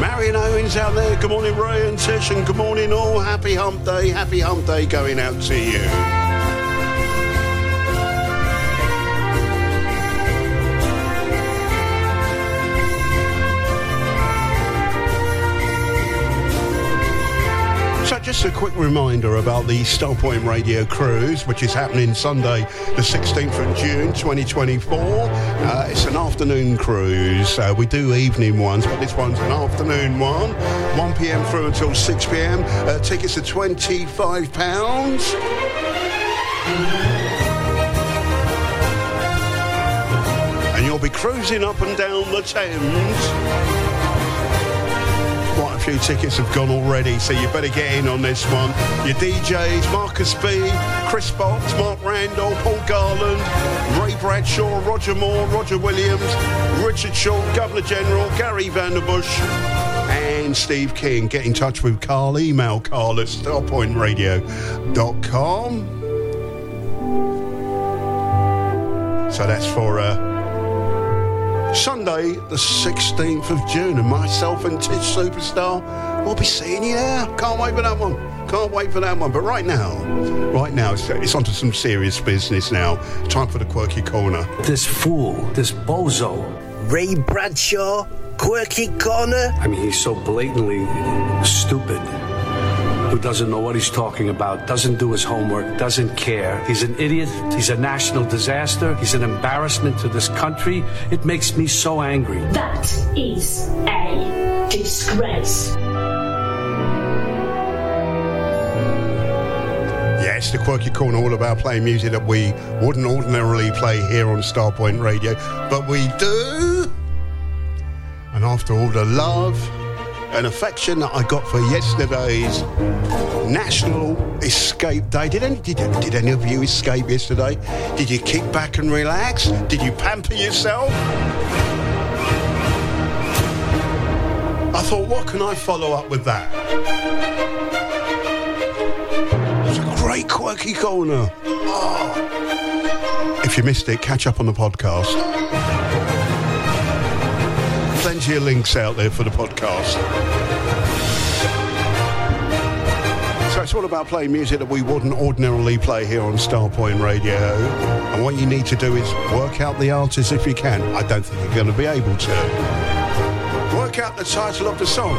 Marion Owens out there. Good morning, Ray and Tish, and good morning, all. Happy Hump Day. Happy Hump Day going out to you. Just a quick reminder about the Starpoint Radio Cruise, which is happening Sunday, the 16th of June, 2024. Uh, it's an afternoon cruise. Uh, we do evening ones, but this one's an afternoon one. 1 p.m. through until 6 p.m. Uh, tickets are 25 pounds. And you'll be cruising up and down the Thames. A few tickets have gone already, so you better get in on this one. Your DJs, Marcus B, Chris Box, Mark Randall, Paul Garland, Ray Bradshaw, Roger Moore, Roger Williams, Richard Shaw, Governor General, Gary Vanderbush, and Steve King. Get in touch with Carl. Email Carl at starpointradio.com. So that's for uh, Sunday, the 16th of June, and myself and Tish Superstar will be seeing you there. Can't wait for that one. Can't wait for that one. But right now, right now, it's, it's on to some serious business now. Time for the quirky corner. This fool, this bozo. Ray Bradshaw, Quirky Corner. I mean, he's so blatantly stupid. Who doesn't know what he's talking about, doesn't do his homework, doesn't care. He's an idiot. He's a national disaster. He's an embarrassment to this country. It makes me so angry. That is a disgrace. Yes, the Quirky Corner, all about playing music that we wouldn't ordinarily play here on Starpoint Radio, but we do. And after all the love and affection that I got for yesterday's National Escape Day, did any, did, did any of you escape yesterday? Did you kick back and relax? Did you pamper yourself? I thought, what can I follow up with that? It's a great quirky corner. Oh. If you missed it, catch up on the podcast. Plenty of links out there for the podcast. So it's all about playing music that we wouldn't ordinarily play here on Starpoint Radio. And what you need to do is work out the artist if you can. I don't think you're going to be able to. Work out the title of the song.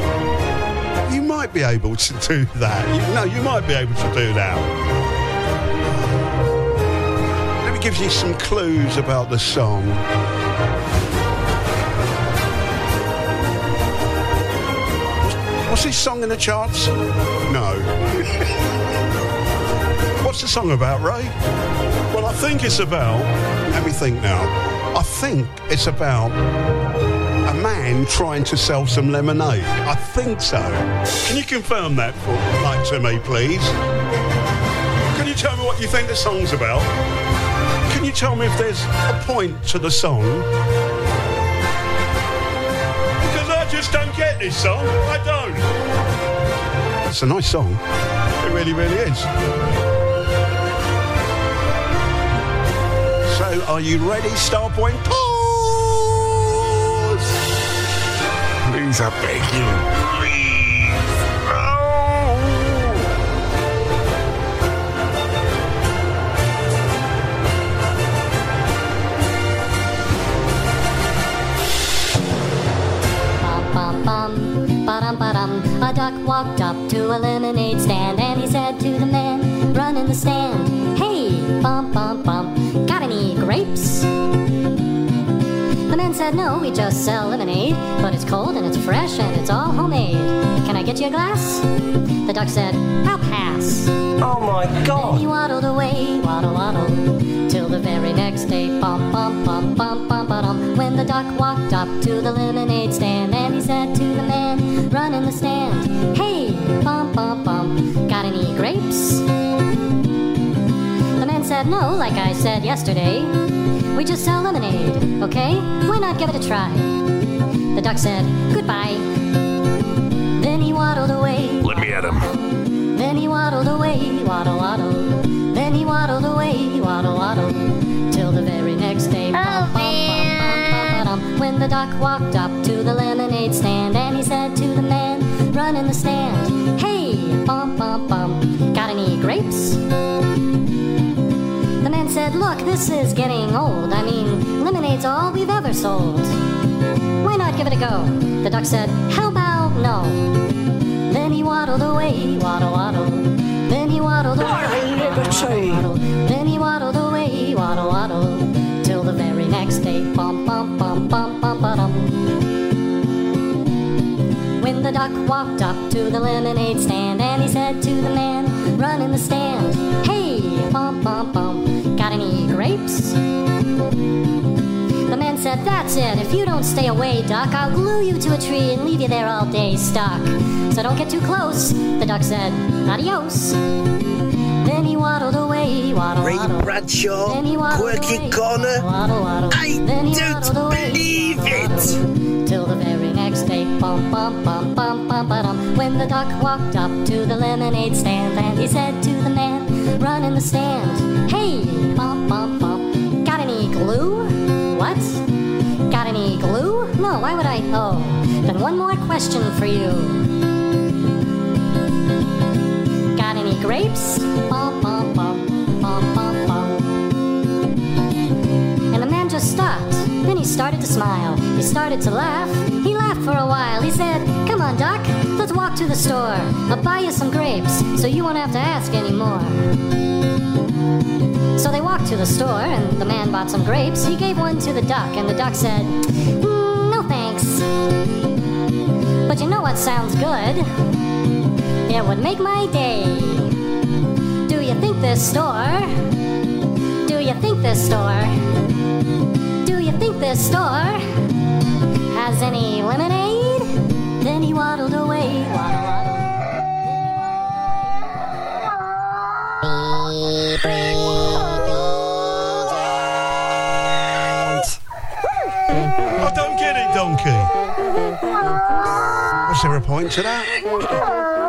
You might be able to do that. You, no, you might be able to do that. Let me give you some clues about the song. What's this song in the charts? No. What's the song about, Ray? Well, I think it's about. Let me think now. I think it's about a man trying to sell some lemonade. I think so. Can you confirm that for like to me, please? Can you tell me what you think the song's about? Can you tell me if there's a point to the song? Because I just don't get this song. I don't. It's a nice song. It really, really is. So, are you ready, Starpoint? Pause! Please, I beg you. Bum, ba-dum, ba-dum. A duck walked up to a lemonade stand and he said to the man running the stand, Hey, bum, bum, bum, got any grapes? Man said, No, we just sell lemonade, but it's cold and it's fresh and it's all homemade. Can I get you a glass? The duck said, I'll pass. Oh my god. Then he waddled away, waddle, waddle, till the very next day. Bum, bum, bum, bum, bum, ba-dum. When the duck walked up to the lemonade stand, and he said to the man running the stand, Hey, bum, bum, bum, got any grapes? The man said, No, like I said yesterday. We just sell lemonade, okay? Why not give it a try? The duck said, Goodbye. Then he waddled away. Let me at him. Then he waddled away, waddle, waddle. Then he waddled away, waddle, waddle. Till the very next day. Bum, bum, bum, bum, bum. When the duck walked up to the lemonade stand, and he said to the man running the stand, Hey, bum, bum, bum, got any grapes? Said, Look, this is getting old. I mean, lemonade's all we've ever sold. Why not give it a go? The duck said, How about no? Then he waddled away, waddle, waddle. Then he waddled away, waddle, waddle. Then he waddled away, waddle, waddle. Till the very next day, bum, bum, bum, bum, bum, ba-dum. When the duck walked up to the lemonade stand, and he said to the man running the stand, Hey, bum, bum, bum, got any grapes? The man said, That's it. If you don't stay away, Duck, I'll glue you to a tree and leave you there all day stuck. So don't get too close. The duck said, Adios. Then he waddled away, waddle, Ray waddle. Bradshaw, Then he waddled Quirky away, Corner. waddle, waddle. I Then he don't waddled away, believe it. Till the very next day, bum, bum, bum, bum, bum, ba-dum. When the duck walked up to the lemonade stand, and he said to the man running the stand, Hey, bum, bum, bum, got any glue? What? Got any glue? No, why would I? Oh, then one more question for you. Got any grapes? Bum, bum, bum, bum, bum, bum. And the man just stopped. Started to smile. He started to laugh. He laughed for a while. He said, Come on, Doc, let's walk to the store. I'll buy you some grapes so you won't have to ask anymore. So they walked to the store, and the man bought some grapes. He gave one to the duck, and the duck said, "Mm, No thanks. But you know what sounds good? It would make my day. Do you think this store? Do you think this store? This store has any lemonade? Then he waddled away, waddle, waddle. I don't get it, donkey. Was there a point to that?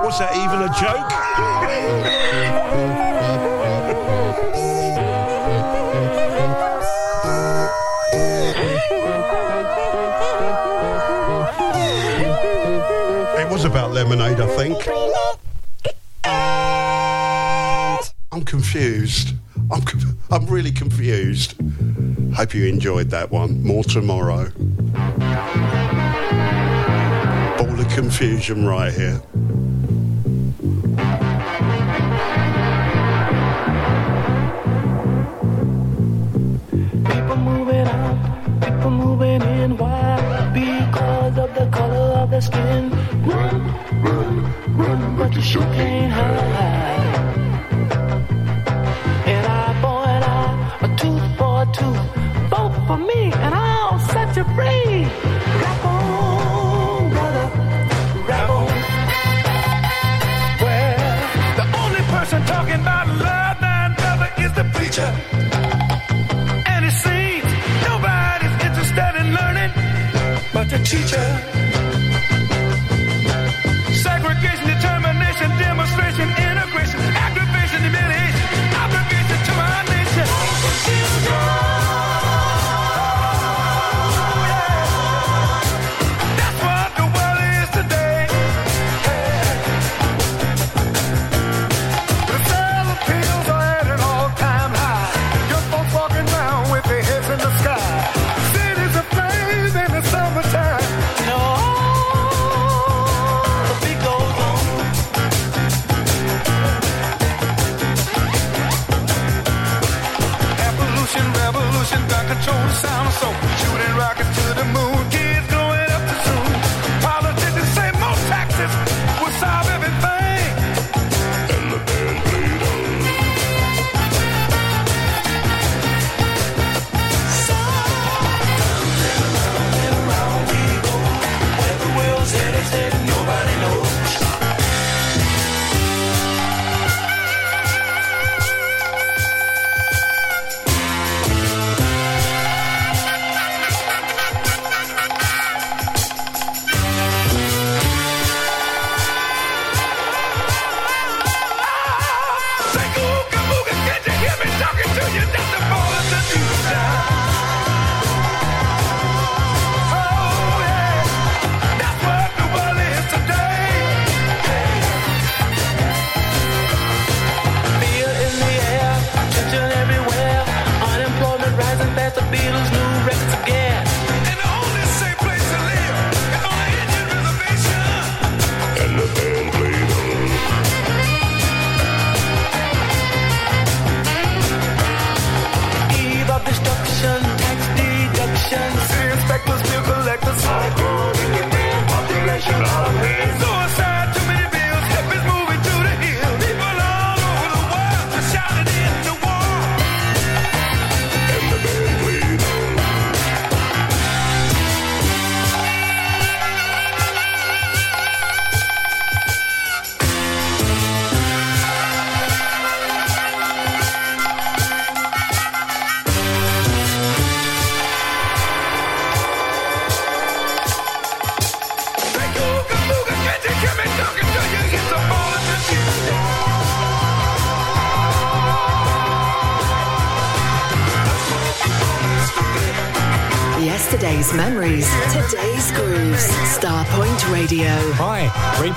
Was that even a joke? Was about lemonade, I think. I'm confused. I'm, I'm really confused. Hope you enjoyed that one. More tomorrow. Ball of confusion right here. People moving out, people moving in. Why? Because of the color of skin. Run, run, run, but you sure can't hide. An eye for an eye, a tooth for a tooth. Vote for me, and I'll set you free. Rap on, brother, rap on. Well, the only person talking about love and brother is the preacher. And seems nobody's interested in learning but the teacher.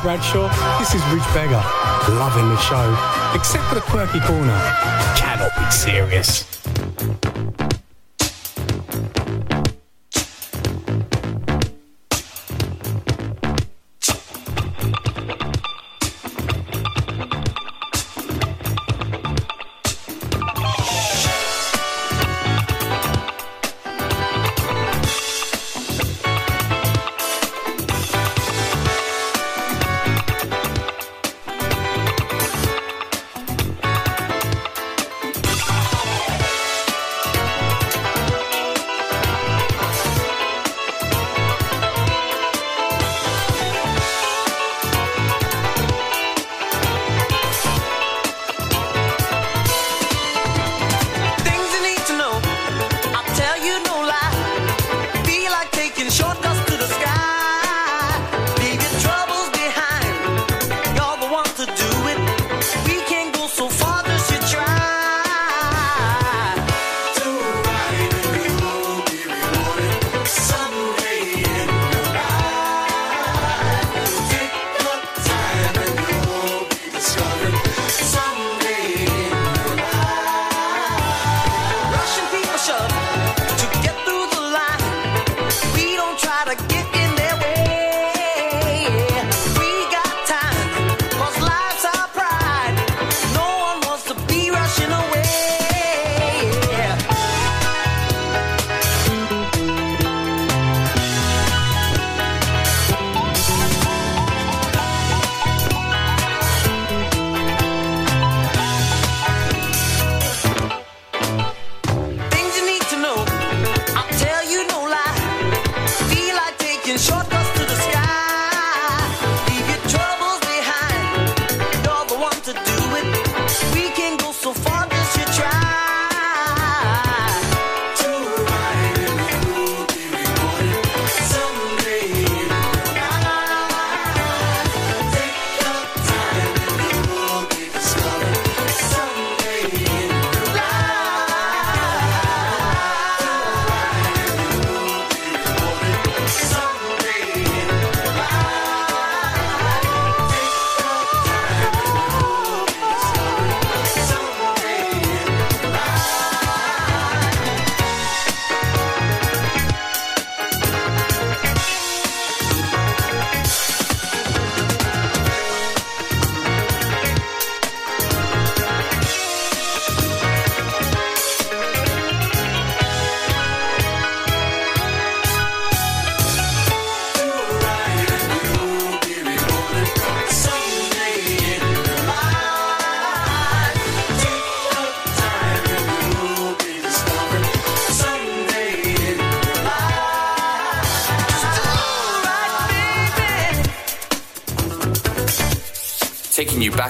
Bradshaw. This is Rich Beggar. Loving the show, except for the quirky corner. Cannot be serious.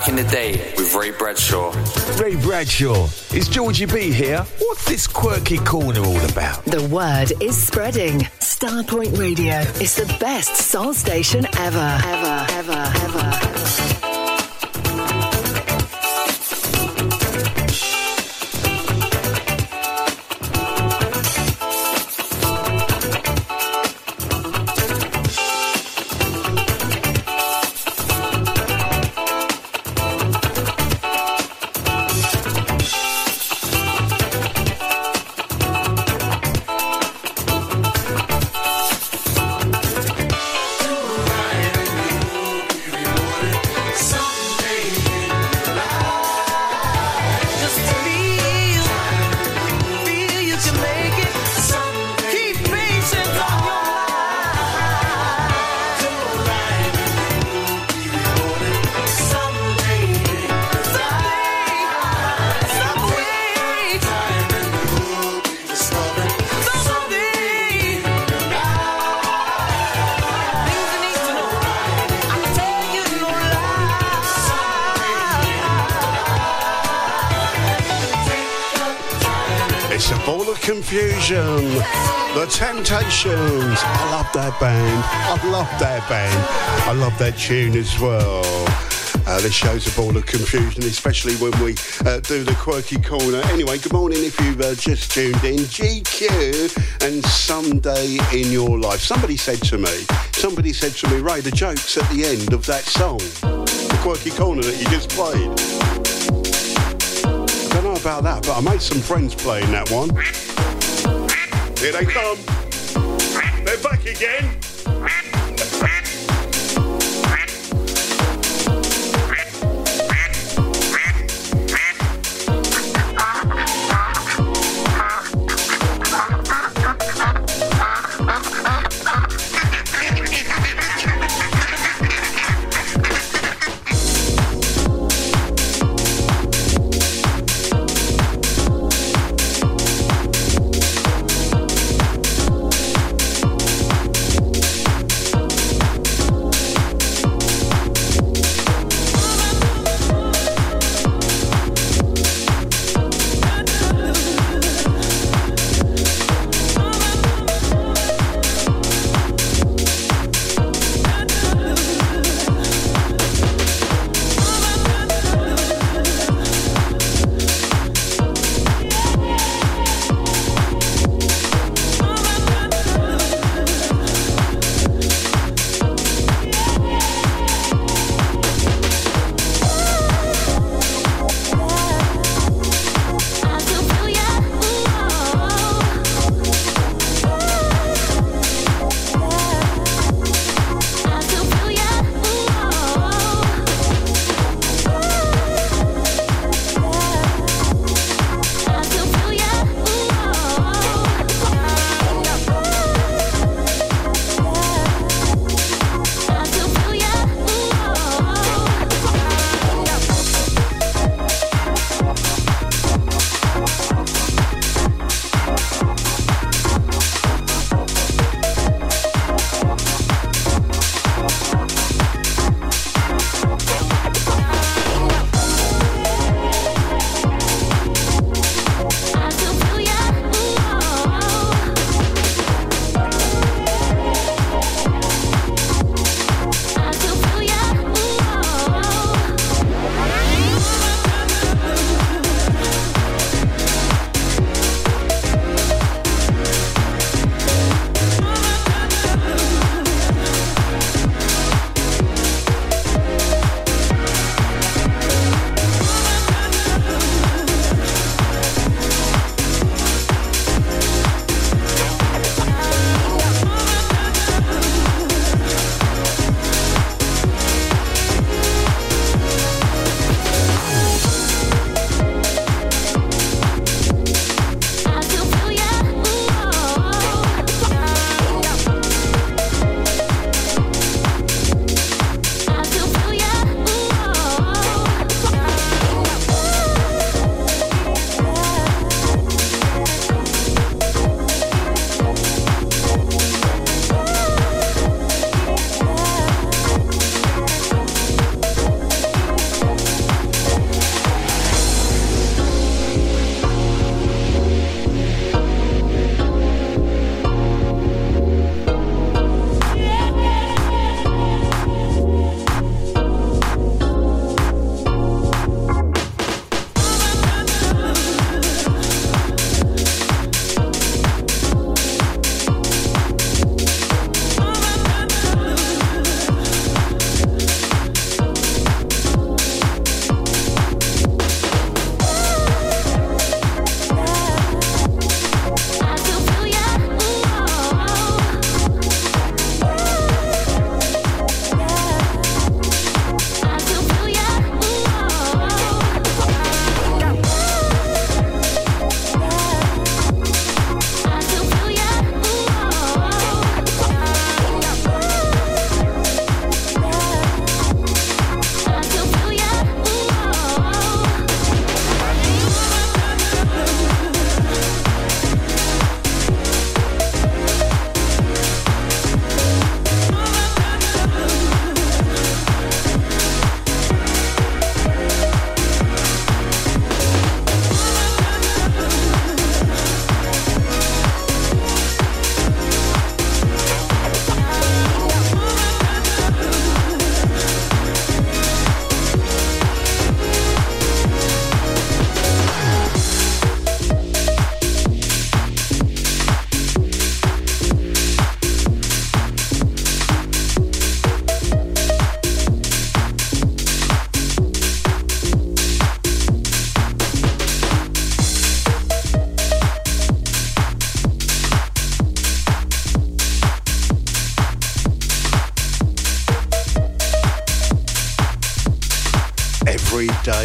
Back in the day with Ray Bradshaw. Ray Bradshaw, is Georgie B here? What's this quirky corner all about? The word is spreading. Starpoint Radio is the best soul station ever, ever, ever, ever. Band. I love that band. I love that tune as well. Uh, this show's a ball of confusion, especially when we uh, do the quirky corner. Anyway, good morning if you've uh, just tuned in. GQ and Someday in Your Life. Somebody said to me, somebody said to me, Ray, the joke's at the end of that song. The quirky corner that you just played. I don't know about that, but I made some friends playing that one. Here they come. Again.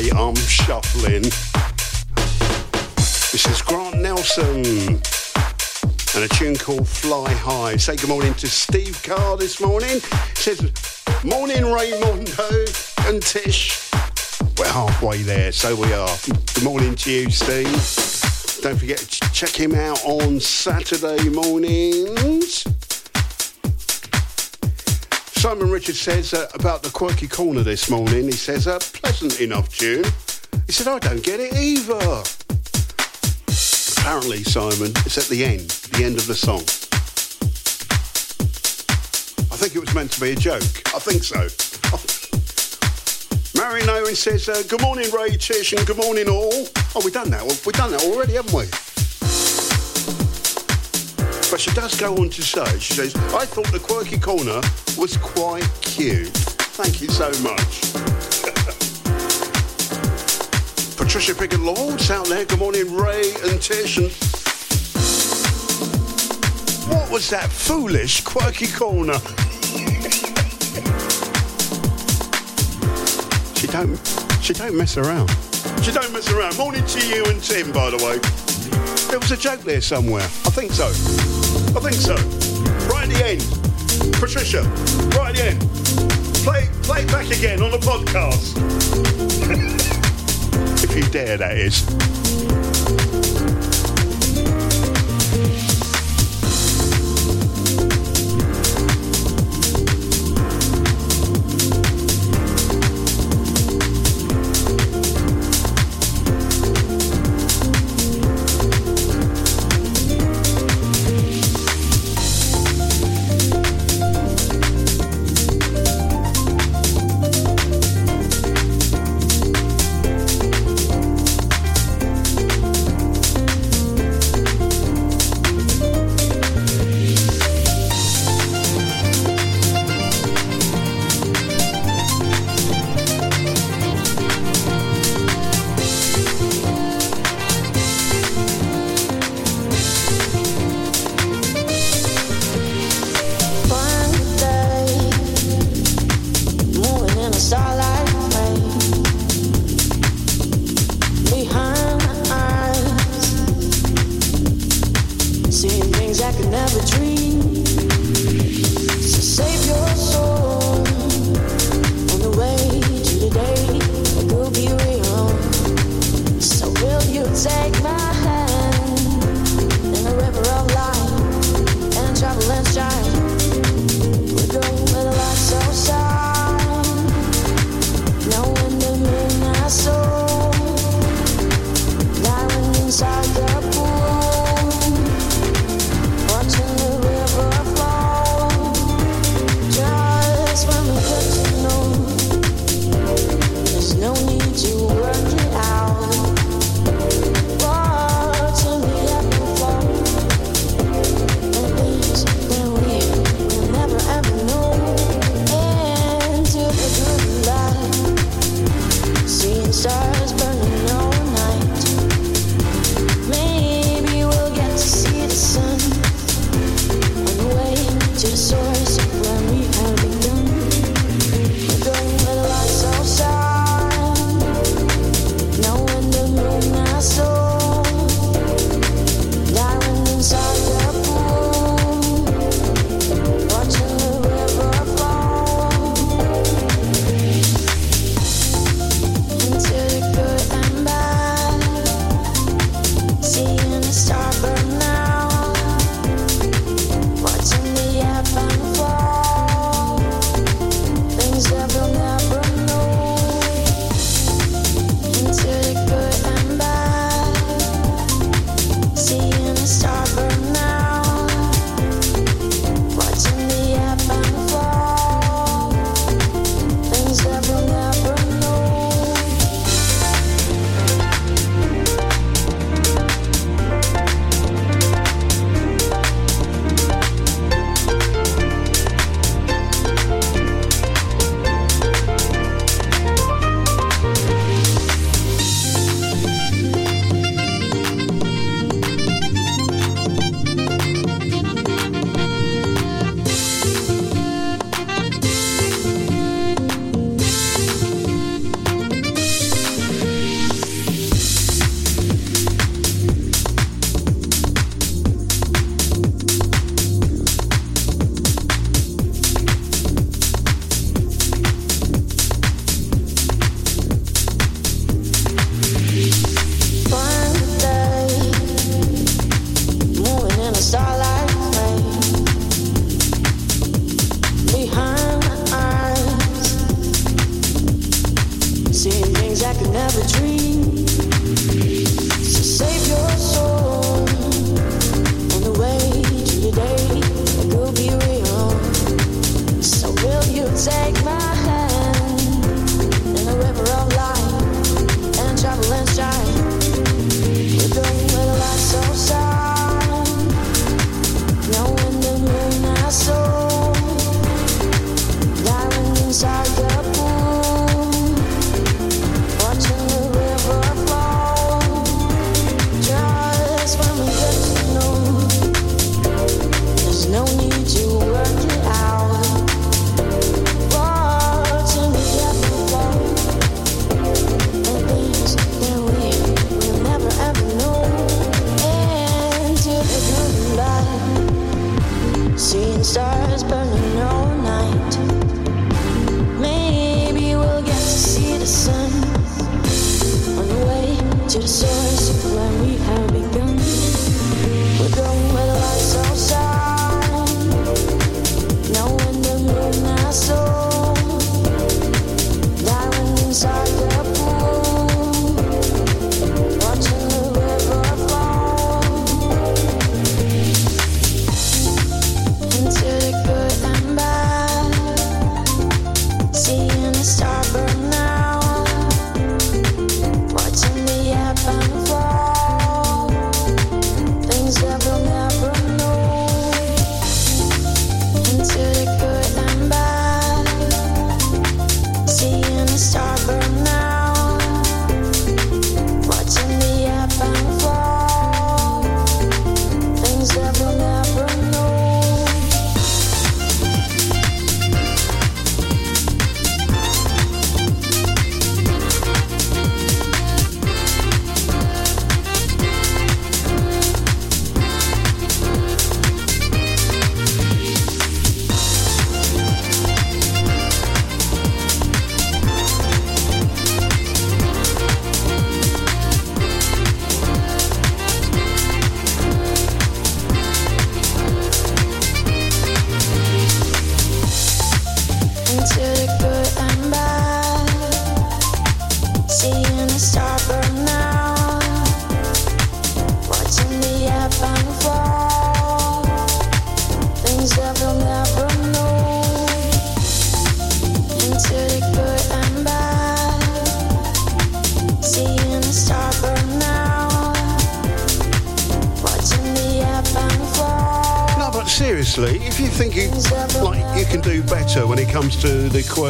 Day I'm shuffling. This is Grant Nelson and a tune called Fly High. Say good morning to Steve Carr this morning. Says, Morning Raymondo and Tish. We're halfway there, so we are. Good morning to you, Steve. Don't forget to check him out on Saturday mornings. Simon Richards says uh, about the quirky corner this morning. He says, enough tune. He said, I don't get it either. Apparently, Simon, it's at the end, the end of the song. I think it was meant to be a joke. I think so. Marion Owen says, uh, good morning, Ray Tish, and good morning all. Oh, we've done that. We've done that already, haven't we? But she does go on to say, she says, I thought the quirky corner was quite cute. Thank you so much. Patricia Pickett Lords out there. Good morning, Ray and Tish. And what was that foolish quirky corner? she don't. She don't mess around. She don't mess around. Morning to you and Tim, by the way. There was a joke there somewhere. I think so. I think so. Right at the end. Patricia, right at the end. Play, play it back again on the podcast. if you dare, that is.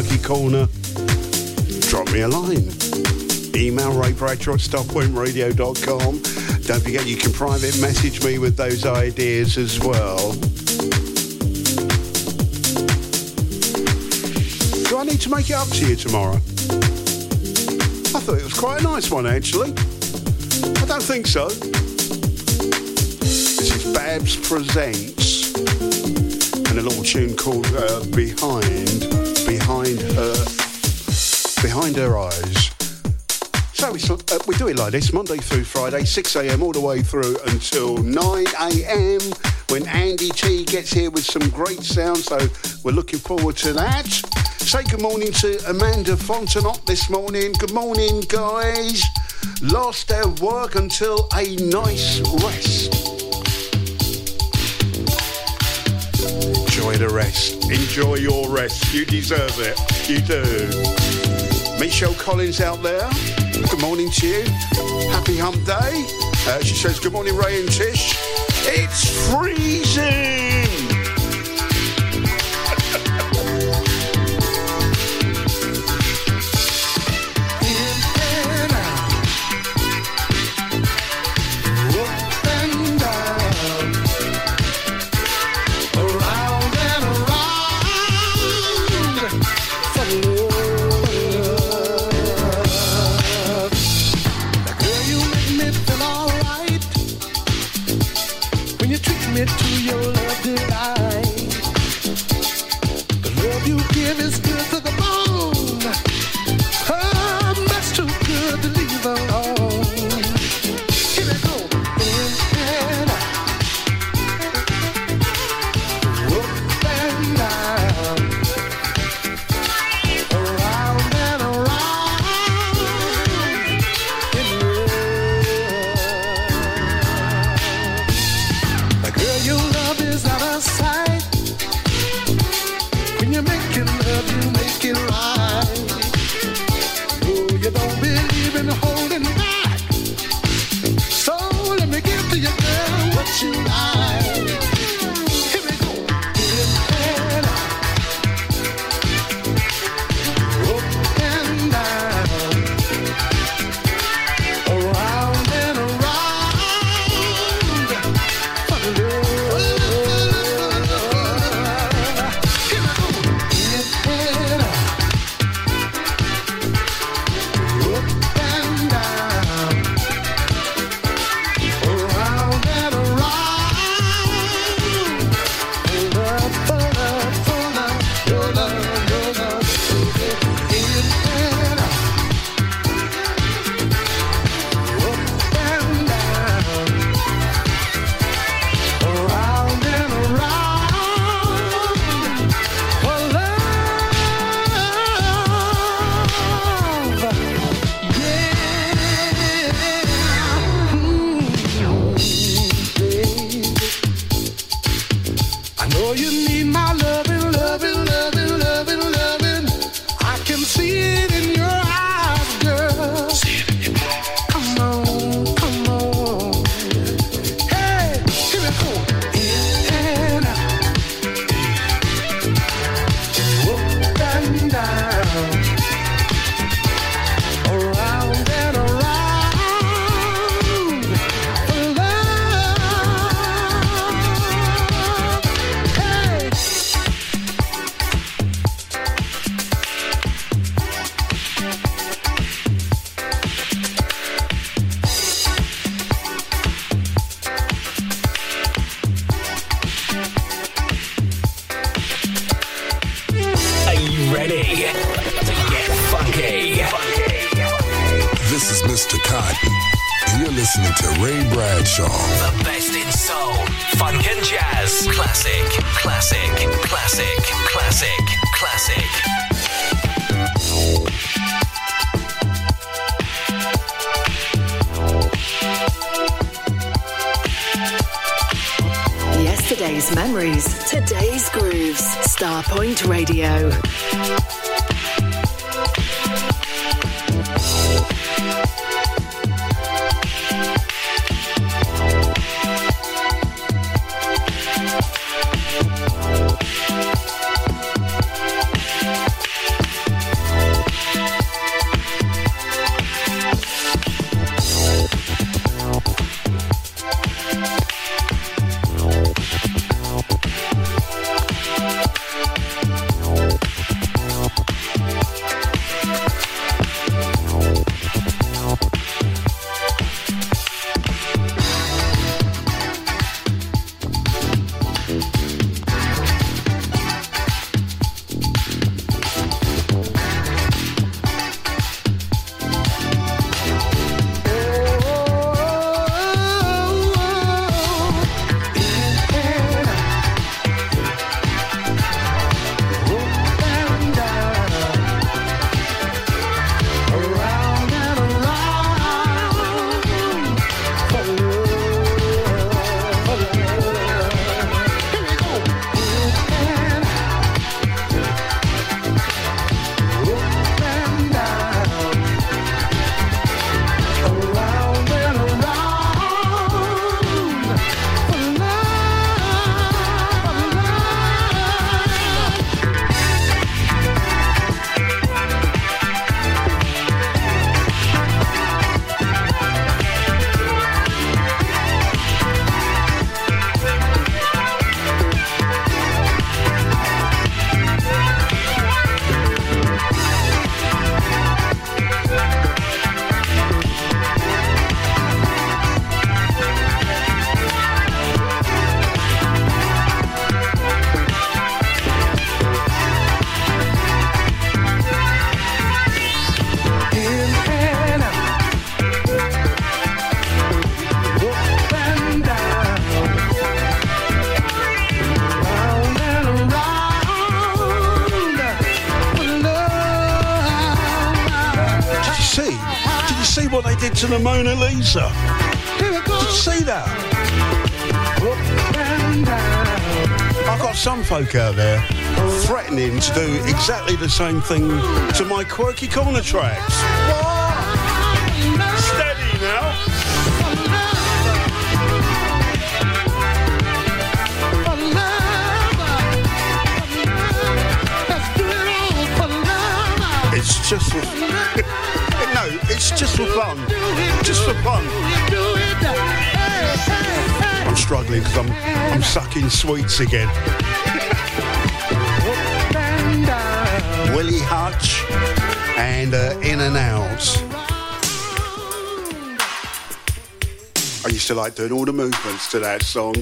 Quirky corner, drop me a line. Email Bradshaw at starpointradio.com. Don't forget you can private message me with those ideas as well. Do I need to make it up to you tomorrow? I thought it was quite a nice one actually. I don't think so. This is Babs Presents and a little tune called uh, Behind, Behind Her, Behind Her Eyes. So it's, uh, we do it like this, Monday through Friday, 6am all the way through until 9am when Andy T gets here with some great sound, so we're looking forward to that. Say good morning to Amanda Fontenot this morning. Good morning, guys. Last day of work until a nice rest. Enjoy your rest. You deserve it. You do. Michelle Collins out there. Good morning to you. Happy hump day. Uh, she says, Good morning, Ray and Tish. It's freezing. To the Mona Lisa? Did you see that? I've got some folk out there threatening to do exactly the same thing to my quirky corner tracks. Steady now. It's just for no, it's just for fun. Just for fun. I'm struggling because I'm I'm sucking sweets again. Willie Hutch and uh, In and Out. I used to like doing all the movements to that song.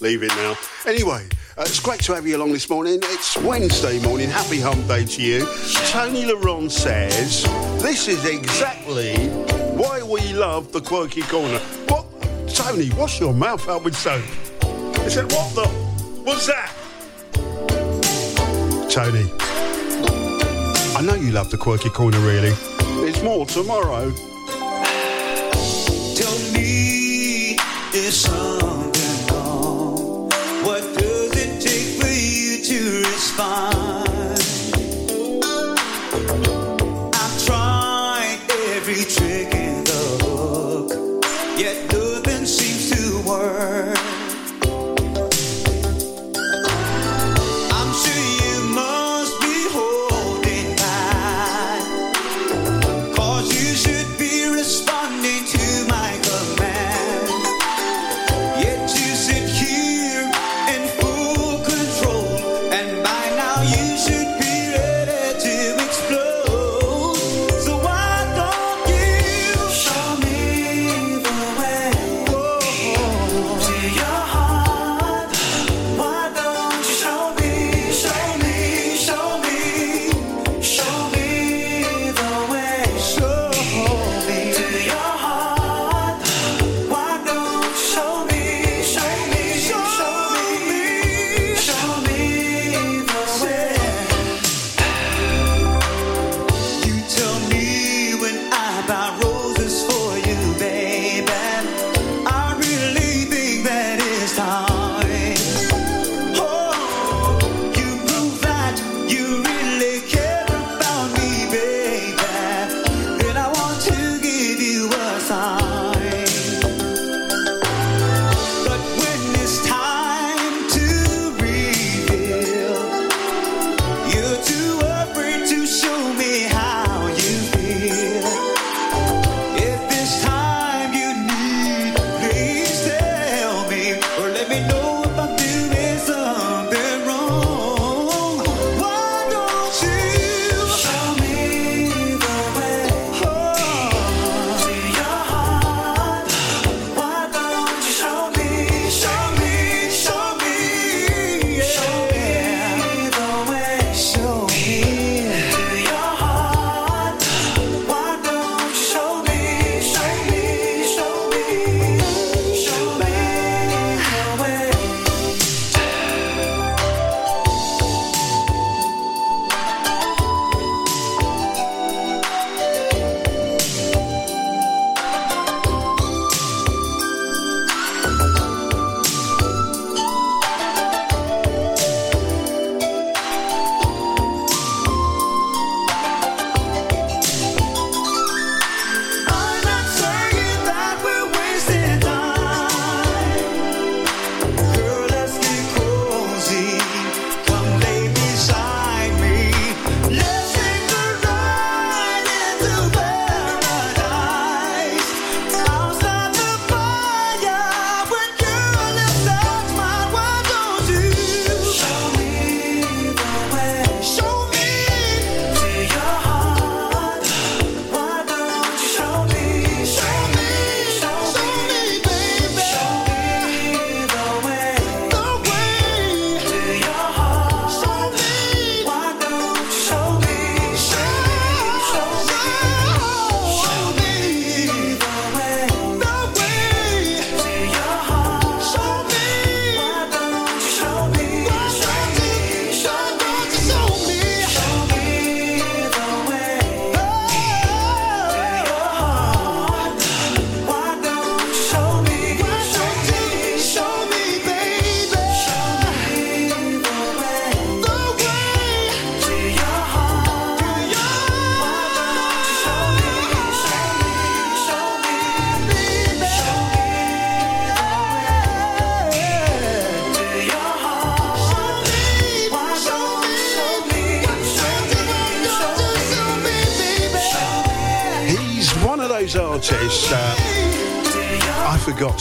Leave it now. Anyway, uh, it's great to have you along this morning. It's Wednesday morning. Happy hump day to you. Tony Laron says, This is exactly why we love the quirky corner. What? Tony, wash your mouth out with soap. I said, What the? What's that? Tony, I know you love the quirky corner, really. There's more tomorrow. Tell me, is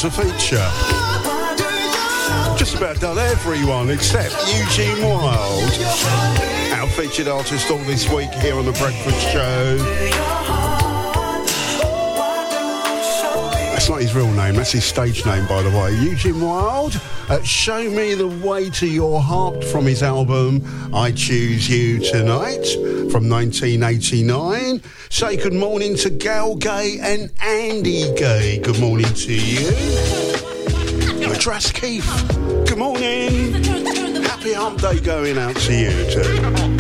to feature. Just about done everyone except Eugene Wilde, our featured artist all this week here on The Breakfast Show. That's not his real name, that's his stage name, by the way. Eugene Wilde, uh, Show Me the Way to Your Heart from his album I Choose You Tonight from 1989 say good morning to Gal Gay and Andy Gay. Good morning to you. Madras Keith, good morning. Happy hump day going out to you too.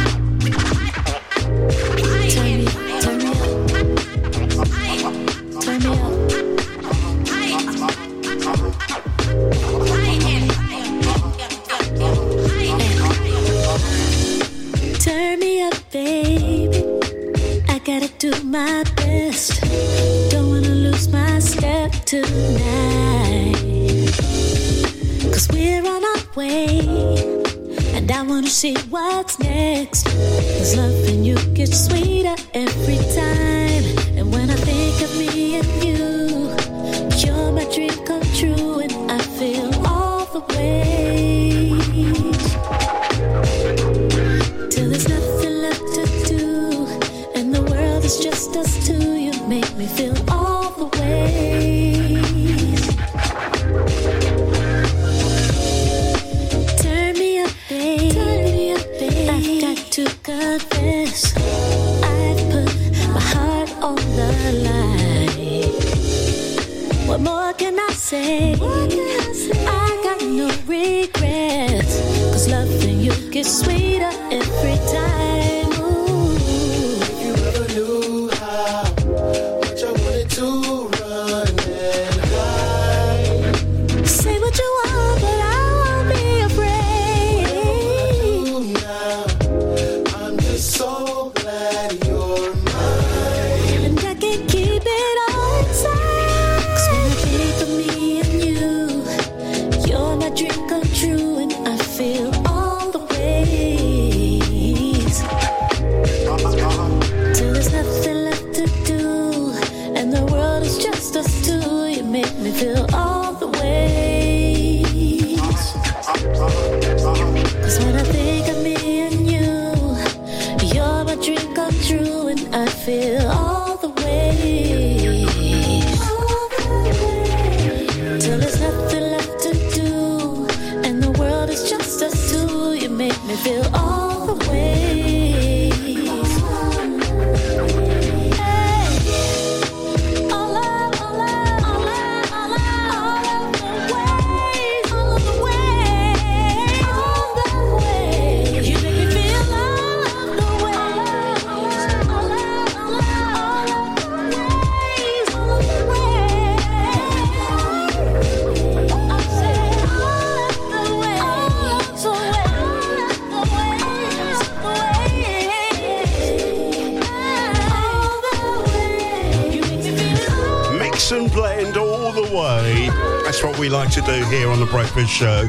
breakfast show.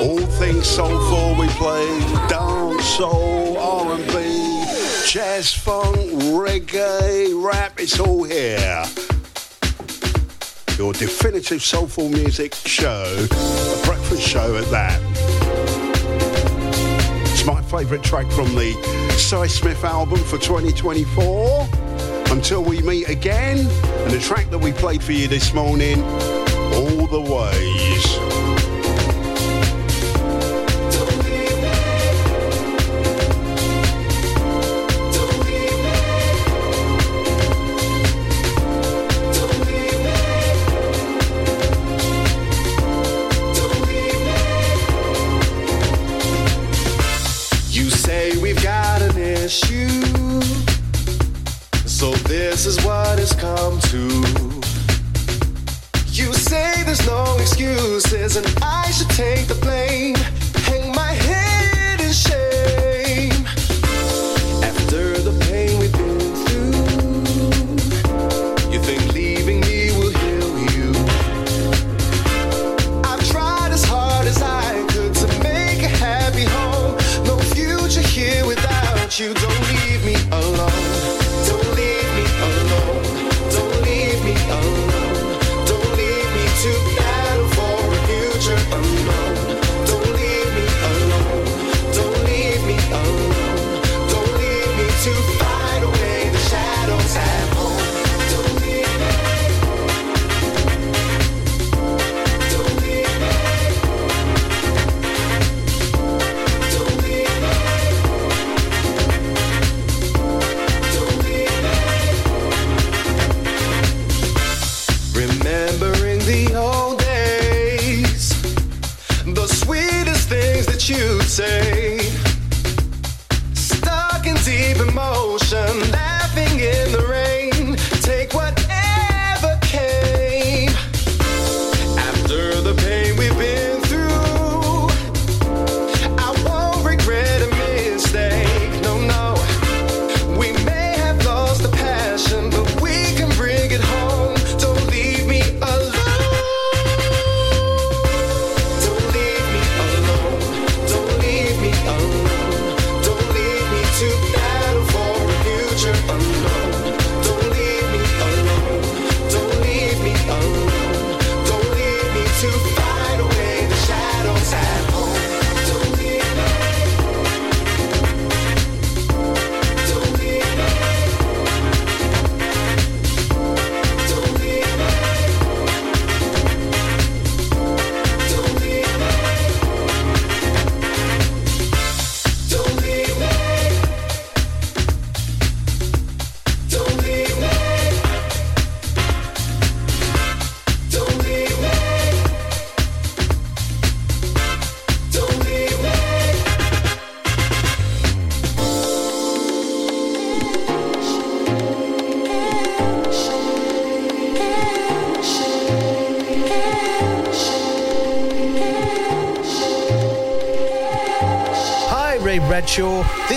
All things soulful we play, dance, soul, R&B, jazz, funk, reggae, rap, it's all here. Your definitive soulful music show, a breakfast show at that. It's my favourite track from the Sy Smith album for 2024. Until we meet again, and the track that we played for you this morning, All the Ways.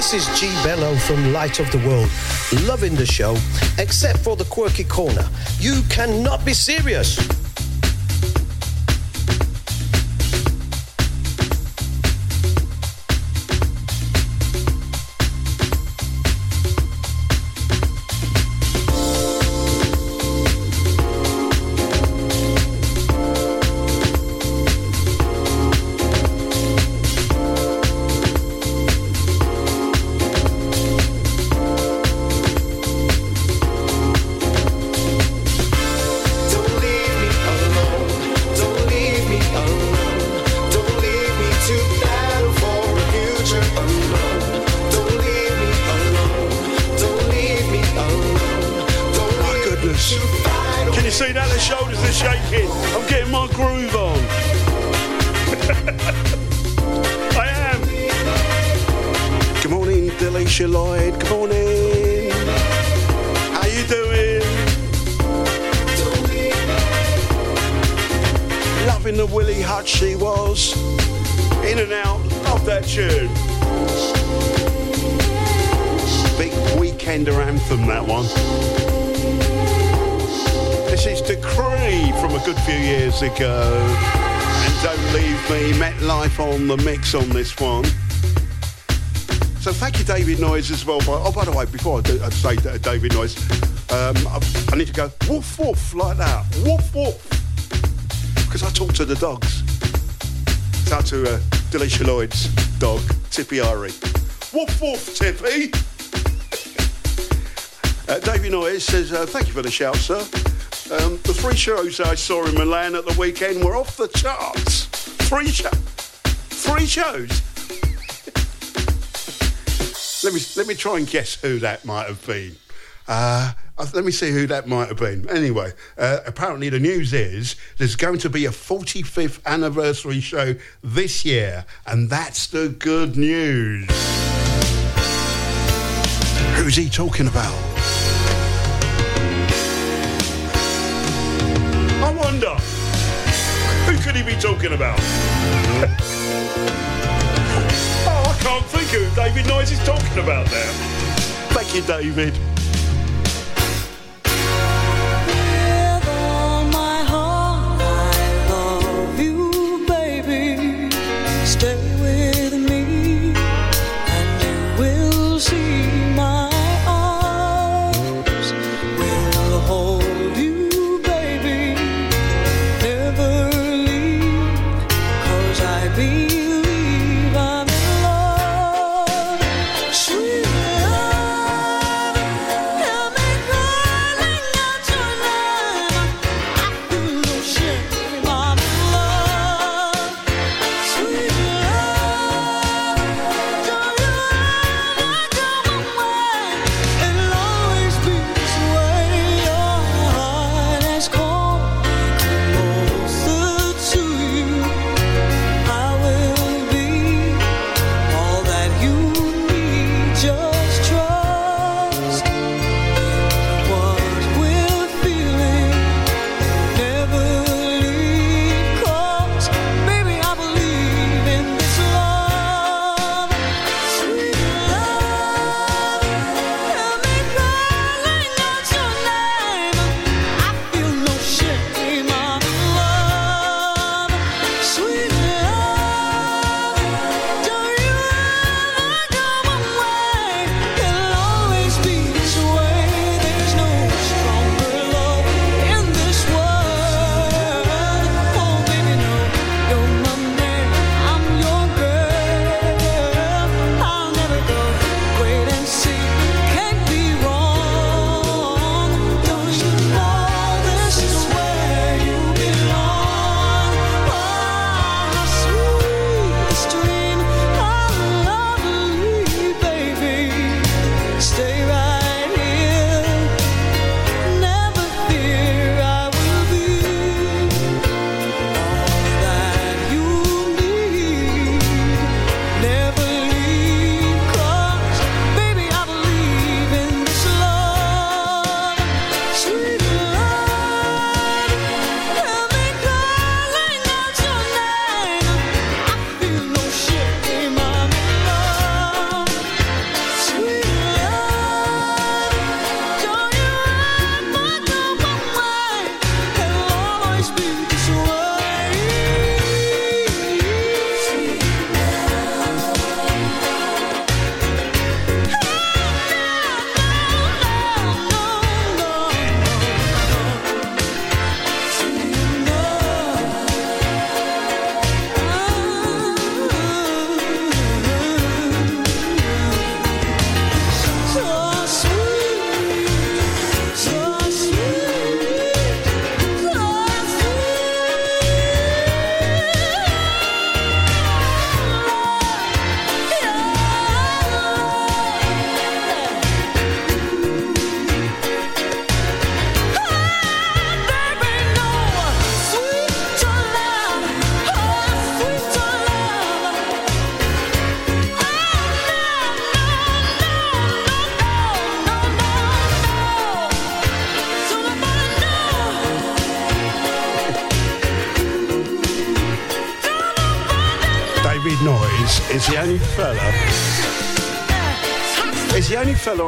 This is G Bello from Light of the World. Loving the show, except for the quirky corner. You cannot be serious. Loving the Willie Hutch she was. In and out. of that tune. Big weekender anthem, that one. This is Decree from a good few years ago. And Don't Leave Me, Met Life on the mix on this one. So thank you, David Noyes, as well. Oh, by the way, before I, do, I say that, David Noyes, um, I need to go woof woof like that. Woof woof. Because I talk to the dogs. It's out to uh, Delisha Lloyd's dog, Tippy Ari. Woof woof, Tippy. Uh, David Noyes says, uh, thank you for the shout, sir. Um, the three shows I saw in Milan at the weekend were off the charts. Three show, three shows. let me let me try and guess who that might have been. Uh, let me see who that might have been. Anyway, uh, apparently the news is there's going to be a 45th anniversary show this year, and that's the good news. Who's he talking about? I wonder, who could he be talking about? oh, I can't think who David Noyes is talking about now. Thank you, David.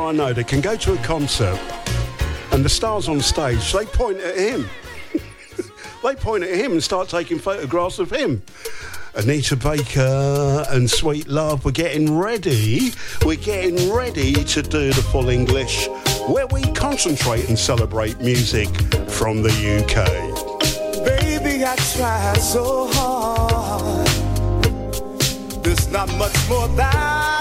I know that can go to a concert and the stars on stage, they point at him. they point at him and start taking photographs of him. Anita Baker and Sweet Love, we're getting ready. We're getting ready to do the full English where we concentrate and celebrate music from the UK. Baby, I try so hard. There's not much more that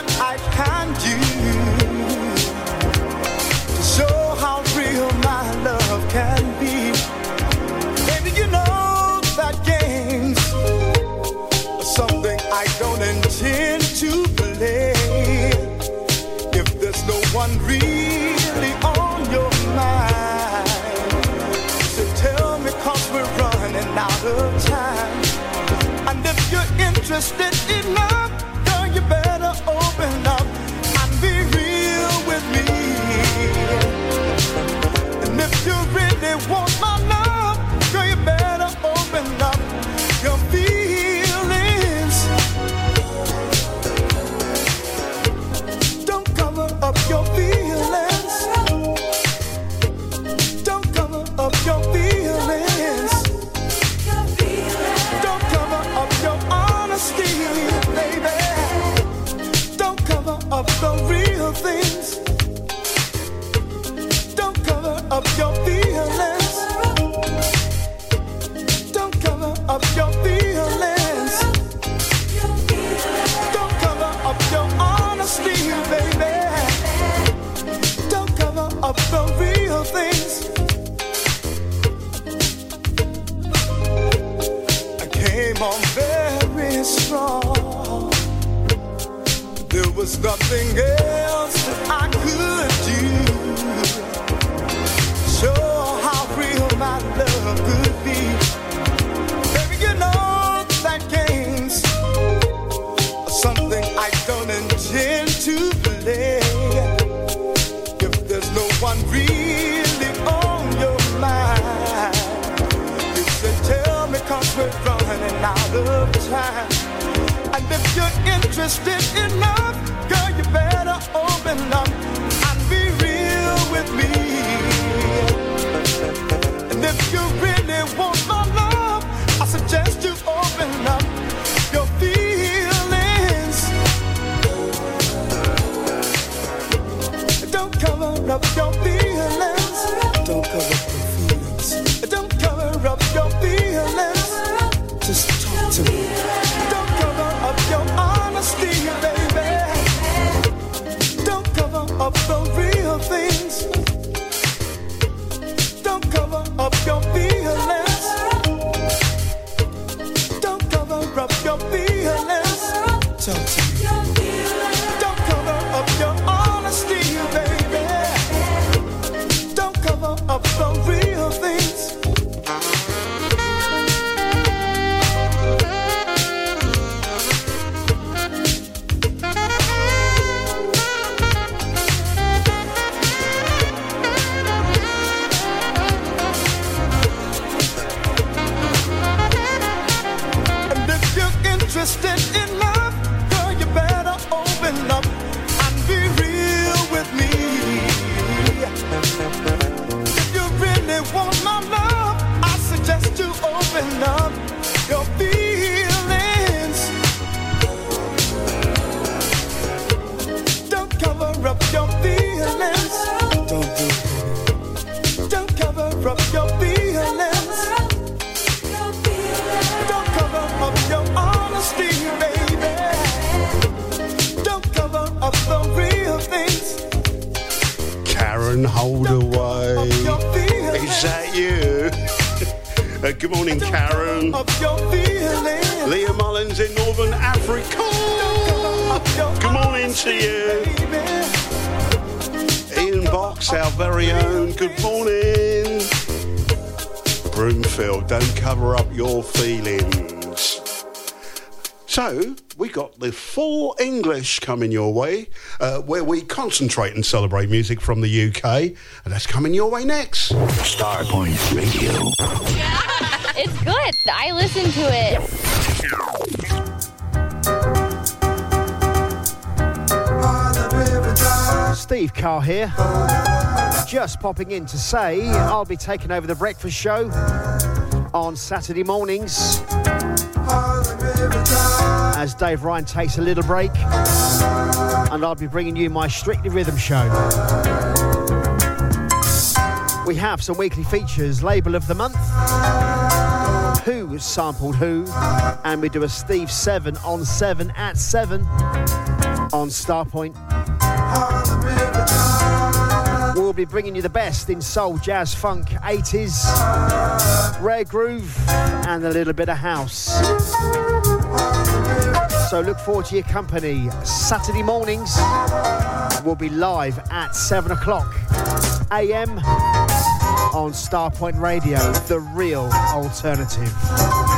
interested enough, girl, you better open up and be real with me. And if you really want There was nothing else that I could do. Show how real my love could be. Baby, you know that games are something I don't intend to play. If there's no one really on your mind, you should tell me cause we're running out of time. And if you're interested enough, you better open up and be real with me. And if you really want my love, I suggest you open up your feelings. Don't cover up your feelings. Talk Coming your way, uh, where we concentrate and celebrate music from the UK, and that's coming your way next. Starpoint Radio. It's good. I listen to it. Steve Carr here. Just popping in to say I'll be taking over the breakfast show on Saturday mornings as Dave Ryan takes a little break and I'll be bringing you my Strictly Rhythm show. We have some weekly features, label of the month, who sampled who, and we do a Steve 7 on 7 at 7 on Starpoint. We'll be bringing you the best in soul, jazz, funk, 80s, rare groove, and a little bit of house. So look forward to your company. Saturday mornings, we'll be live at 7 o'clock a.m. on Starpoint Radio, the real alternative.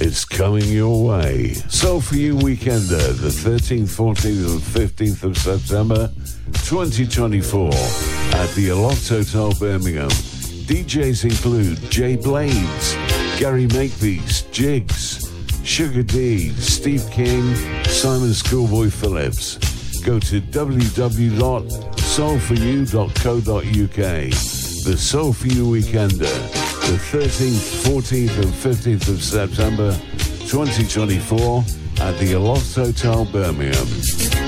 It's coming your way. Soul for You weekender, the 13th, 14th and 15th of September 2024 at the Aloft Hotel Birmingham. DJs include Jay Blades, Gary Makepeace, Jigs, Sugar D, Steve King, Simon Schoolboy Phillips. Go to www.soulforyou.co.uk. The Soul for You Weekender, the 13th, 14th and 15th of September 2024 at the Aloft Hotel Birmingham.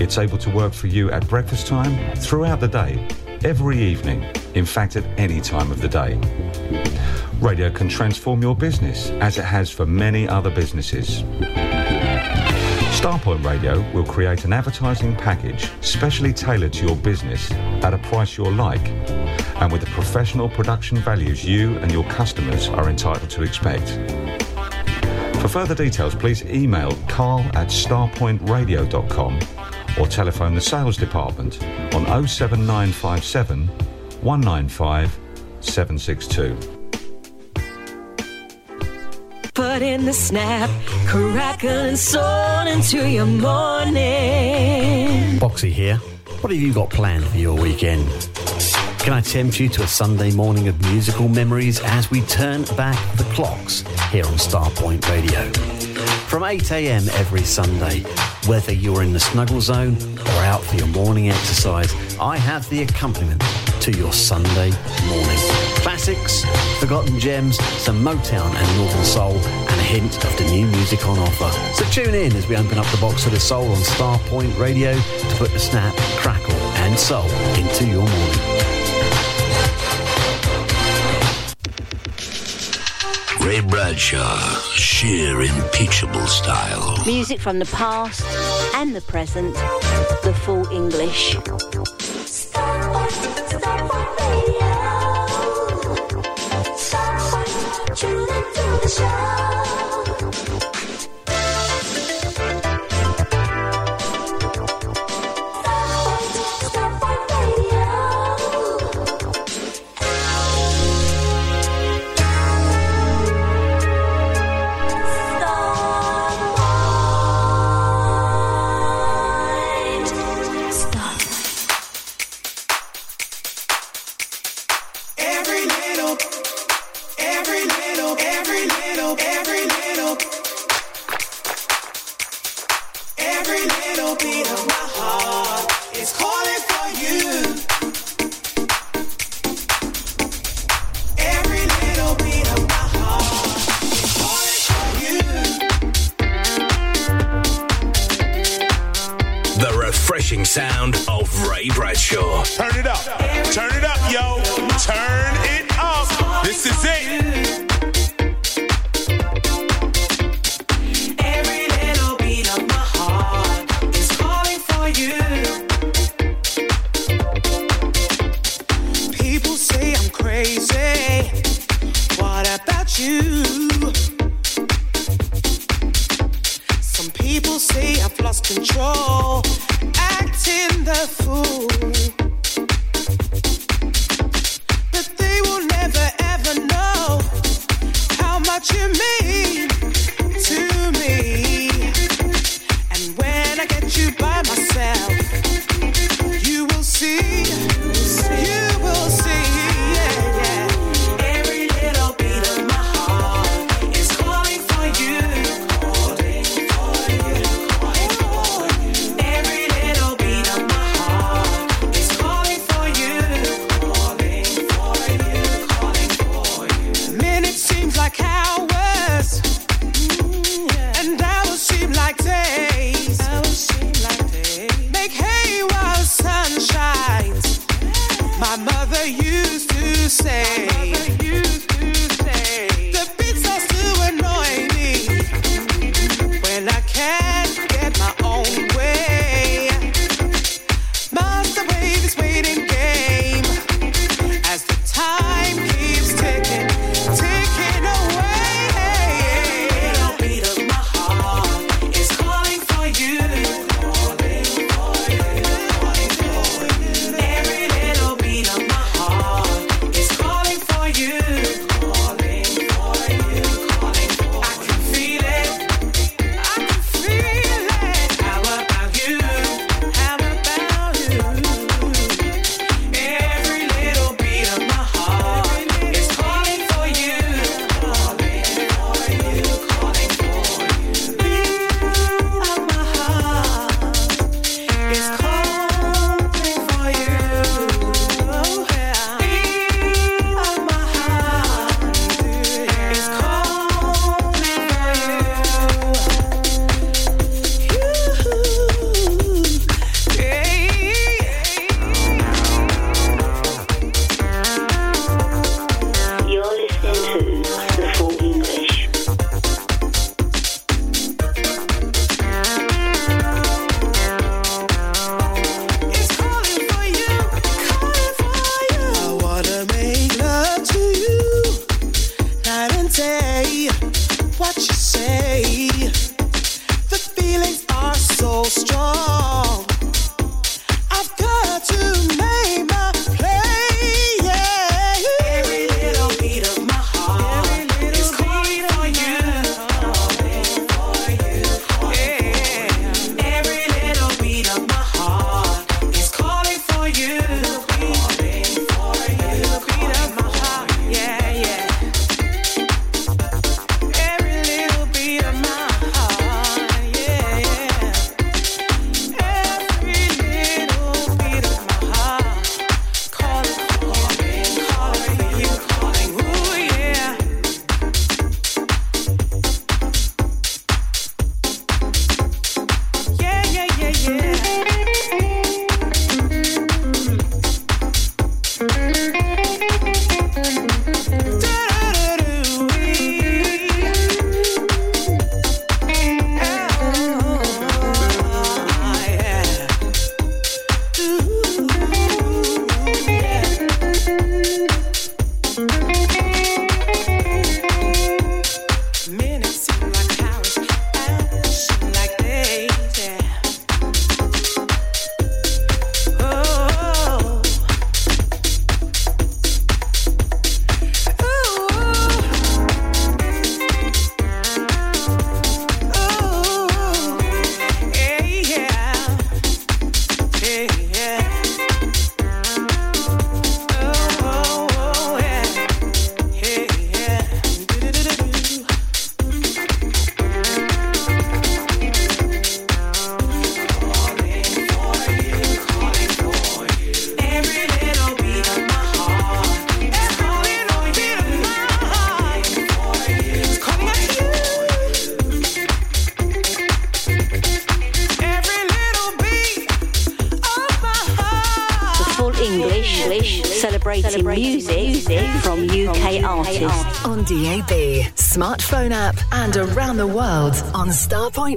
It's able to work for you at breakfast time, throughout the day, every evening, in fact, at any time of the day. Radio can transform your business as it has for many other businesses. Starpoint Radio will create an advertising package specially tailored to your business at a price you'll like and with the professional production values you and your customers are entitled to expect. For further details, please email carl at starpointradio.com or telephone the sales department on 07957 195 762. Put in the snap, crackle and soul into your morning. Boxy here. What have you got planned for your weekend? Can I tempt you to a Sunday morning of musical memories as we turn back the clocks here on Starpoint Radio? From 8am every Sunday, whether you're in the snuggle zone or out for your morning exercise, I have the accompaniment to your Sunday morning. Classics, forgotten gems, some Motown and Northern Soul, and a hint of the new music on offer. So tune in as we open up the box of the soul on Starpoint Radio to put the snap, crackle, and soul into your morning. Ray Bradshaw, sheer impeachable style. Music from the past and the present, the full English. Stop, stop,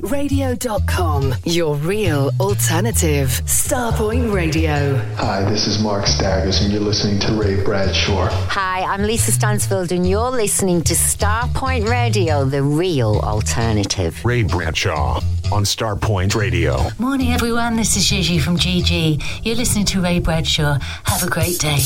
starpointradio.com. Your real alternative. Starpoint Radio. Hi, this is Mark Staggers, and you're listening to Ray Bradshaw. Hi, I'm Lisa Stansfield, and you're listening to Starpoint Radio, the real alternative. Ray Bradshaw on Starpoint Radio. Morning, everyone. This is Gigi from GG. You're listening to Ray Bradshaw. Have a great day.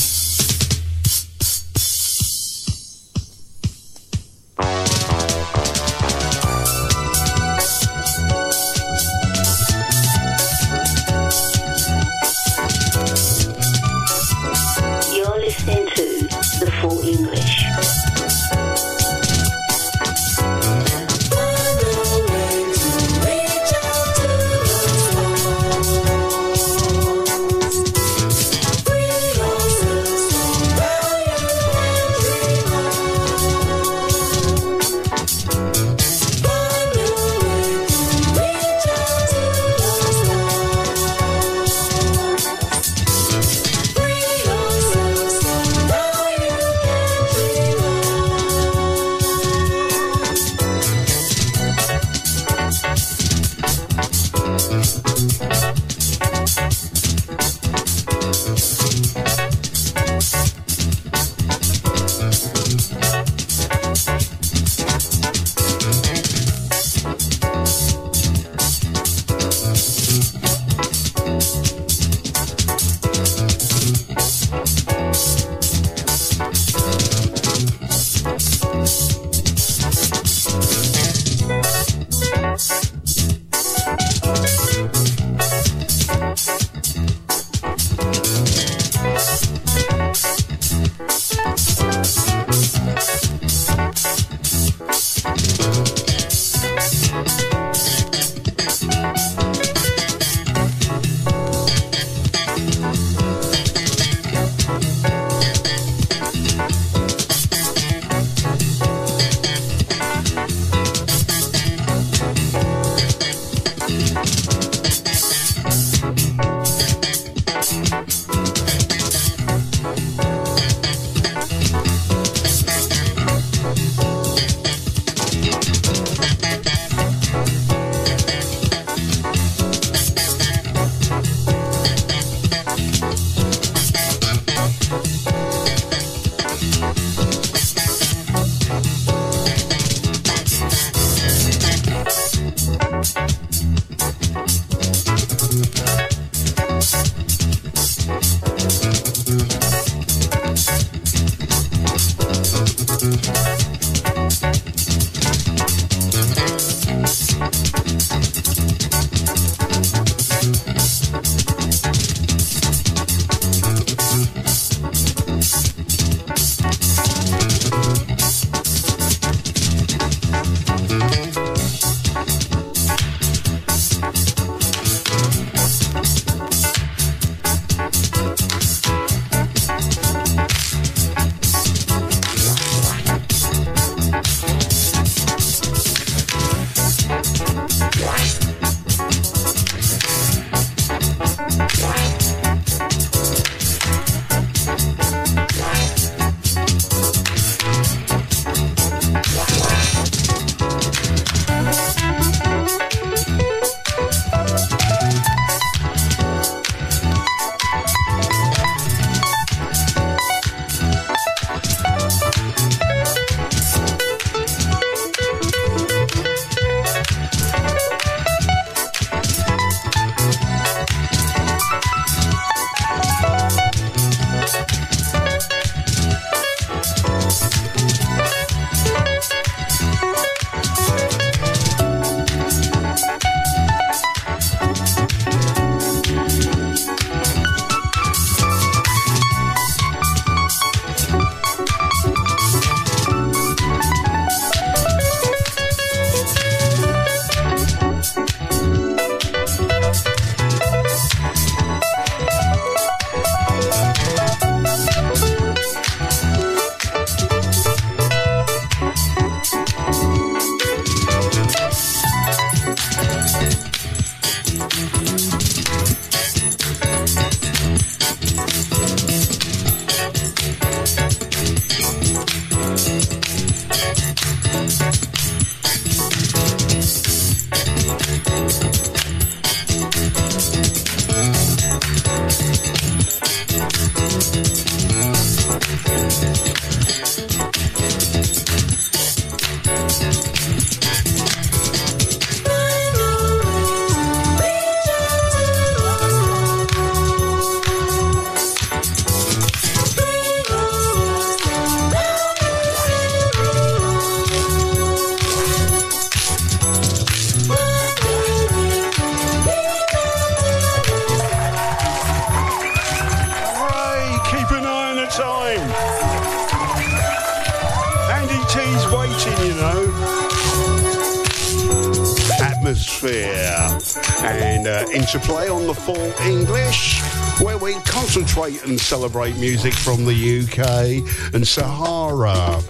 And play on the full English, where we concentrate and celebrate music from the UK and Sahara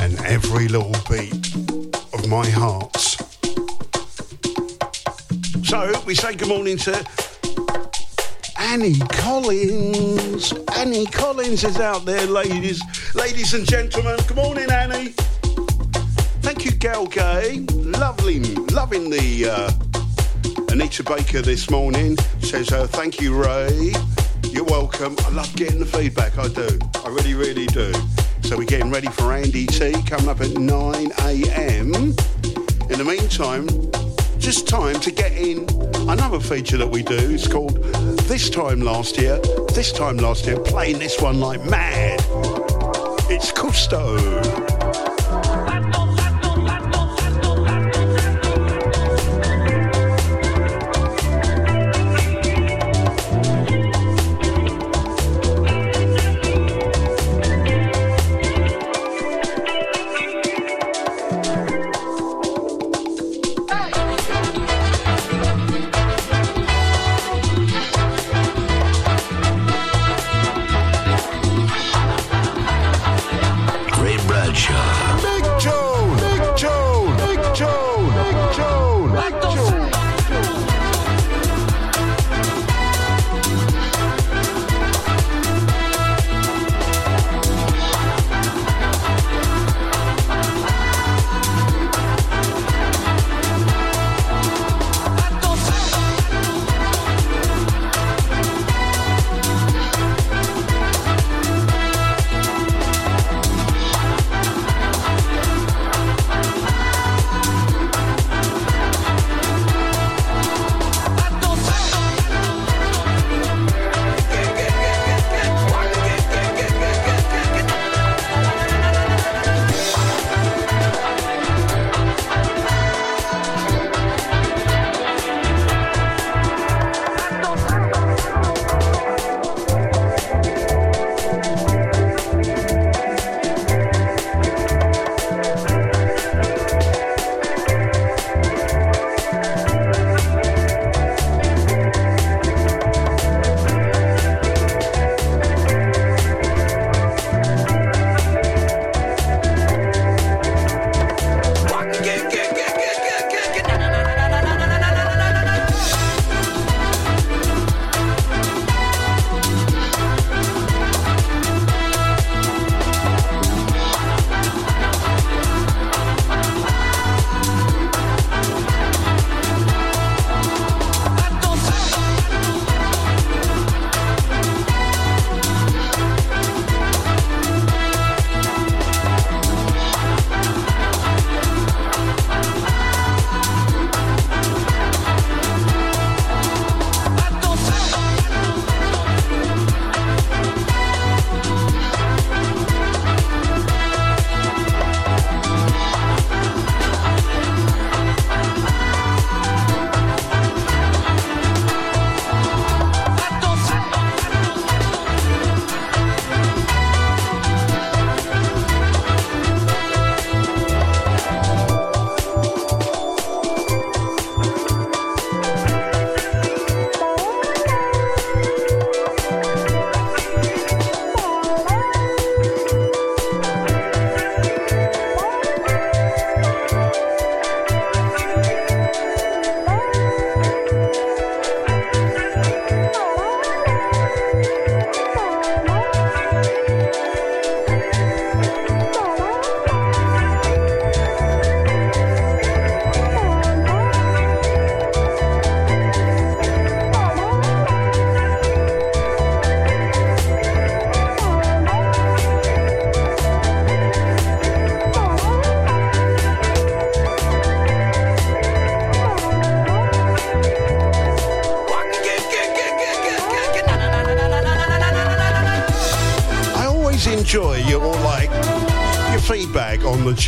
and every little beat of my heart. So we say good morning to Annie Collins. Annie Collins is out there, ladies, ladies and gentlemen. Good morning, Annie. Thank you, Gal Gay. Lovely, loving the uh, Anita Baker this morning. Says, uh, thank you, Ray. You're welcome. I love getting the feedback. I do. I really, really do. So we're getting ready for Andy T coming up at 9 a.m. In the meantime, just time to get in another feature that we do. It's called This Time Last Year. This time last year, playing this one like mad. It's Custo.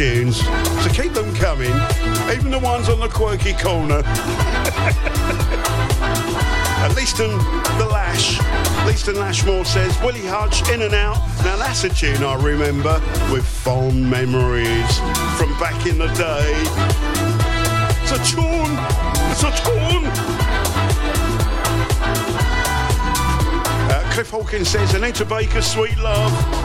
Tunes. Keep them coming, even the ones on the quirky corner. At least Leaston the Lash. Leaston Lashmore says Willie Hutch in and out. Now that's a tune I remember with fond memories from back in the day. It's a tune. It's a tune. Uh, Cliff Hawkins says Anita Baker, sweet love.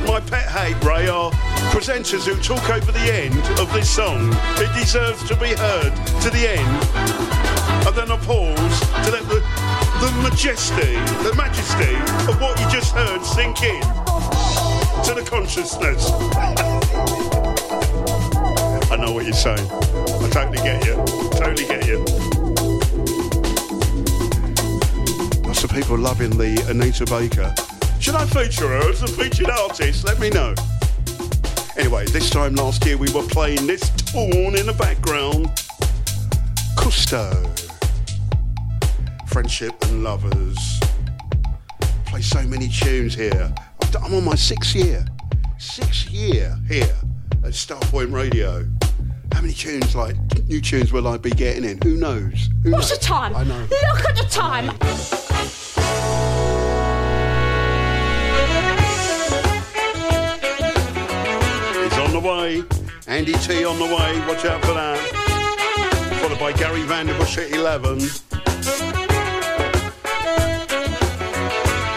My pet hate, Ray? Are presenters who talk over the end of this song? It deserves to be heard to the end, and then a pause to let the the majesty, the majesty of what you just heard sink in to the consciousness. I know what you're saying. I totally get you. Totally get you. Lots of people loving the Anita Baker. Should I feature her as a featured artist? Let me know. Anyway, this time last year we were playing this tune in the background. Cousteau. Friendship and Lovers. Play so many tunes here. I'm on my sixth year. Sixth year here at Starpoint Radio. How many tunes, like, new tunes will I be getting in? Who knows? Who What's knows? the time? I know. Look at the time. Andy T on the way. Watch out for that. Followed by Gary Vanderbush at 11.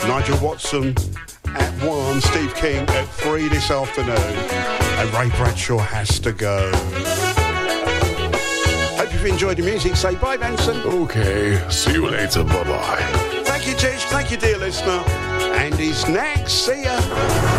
Nigel Watson at 1. Steve King at 3 this afternoon. And Ray Bradshaw has to go. Hope you've enjoyed the music. Say bye, Benson. Okay. See you later. Bye bye. Thank you, Tish. Thank you, dear listener. Andy's next. See ya.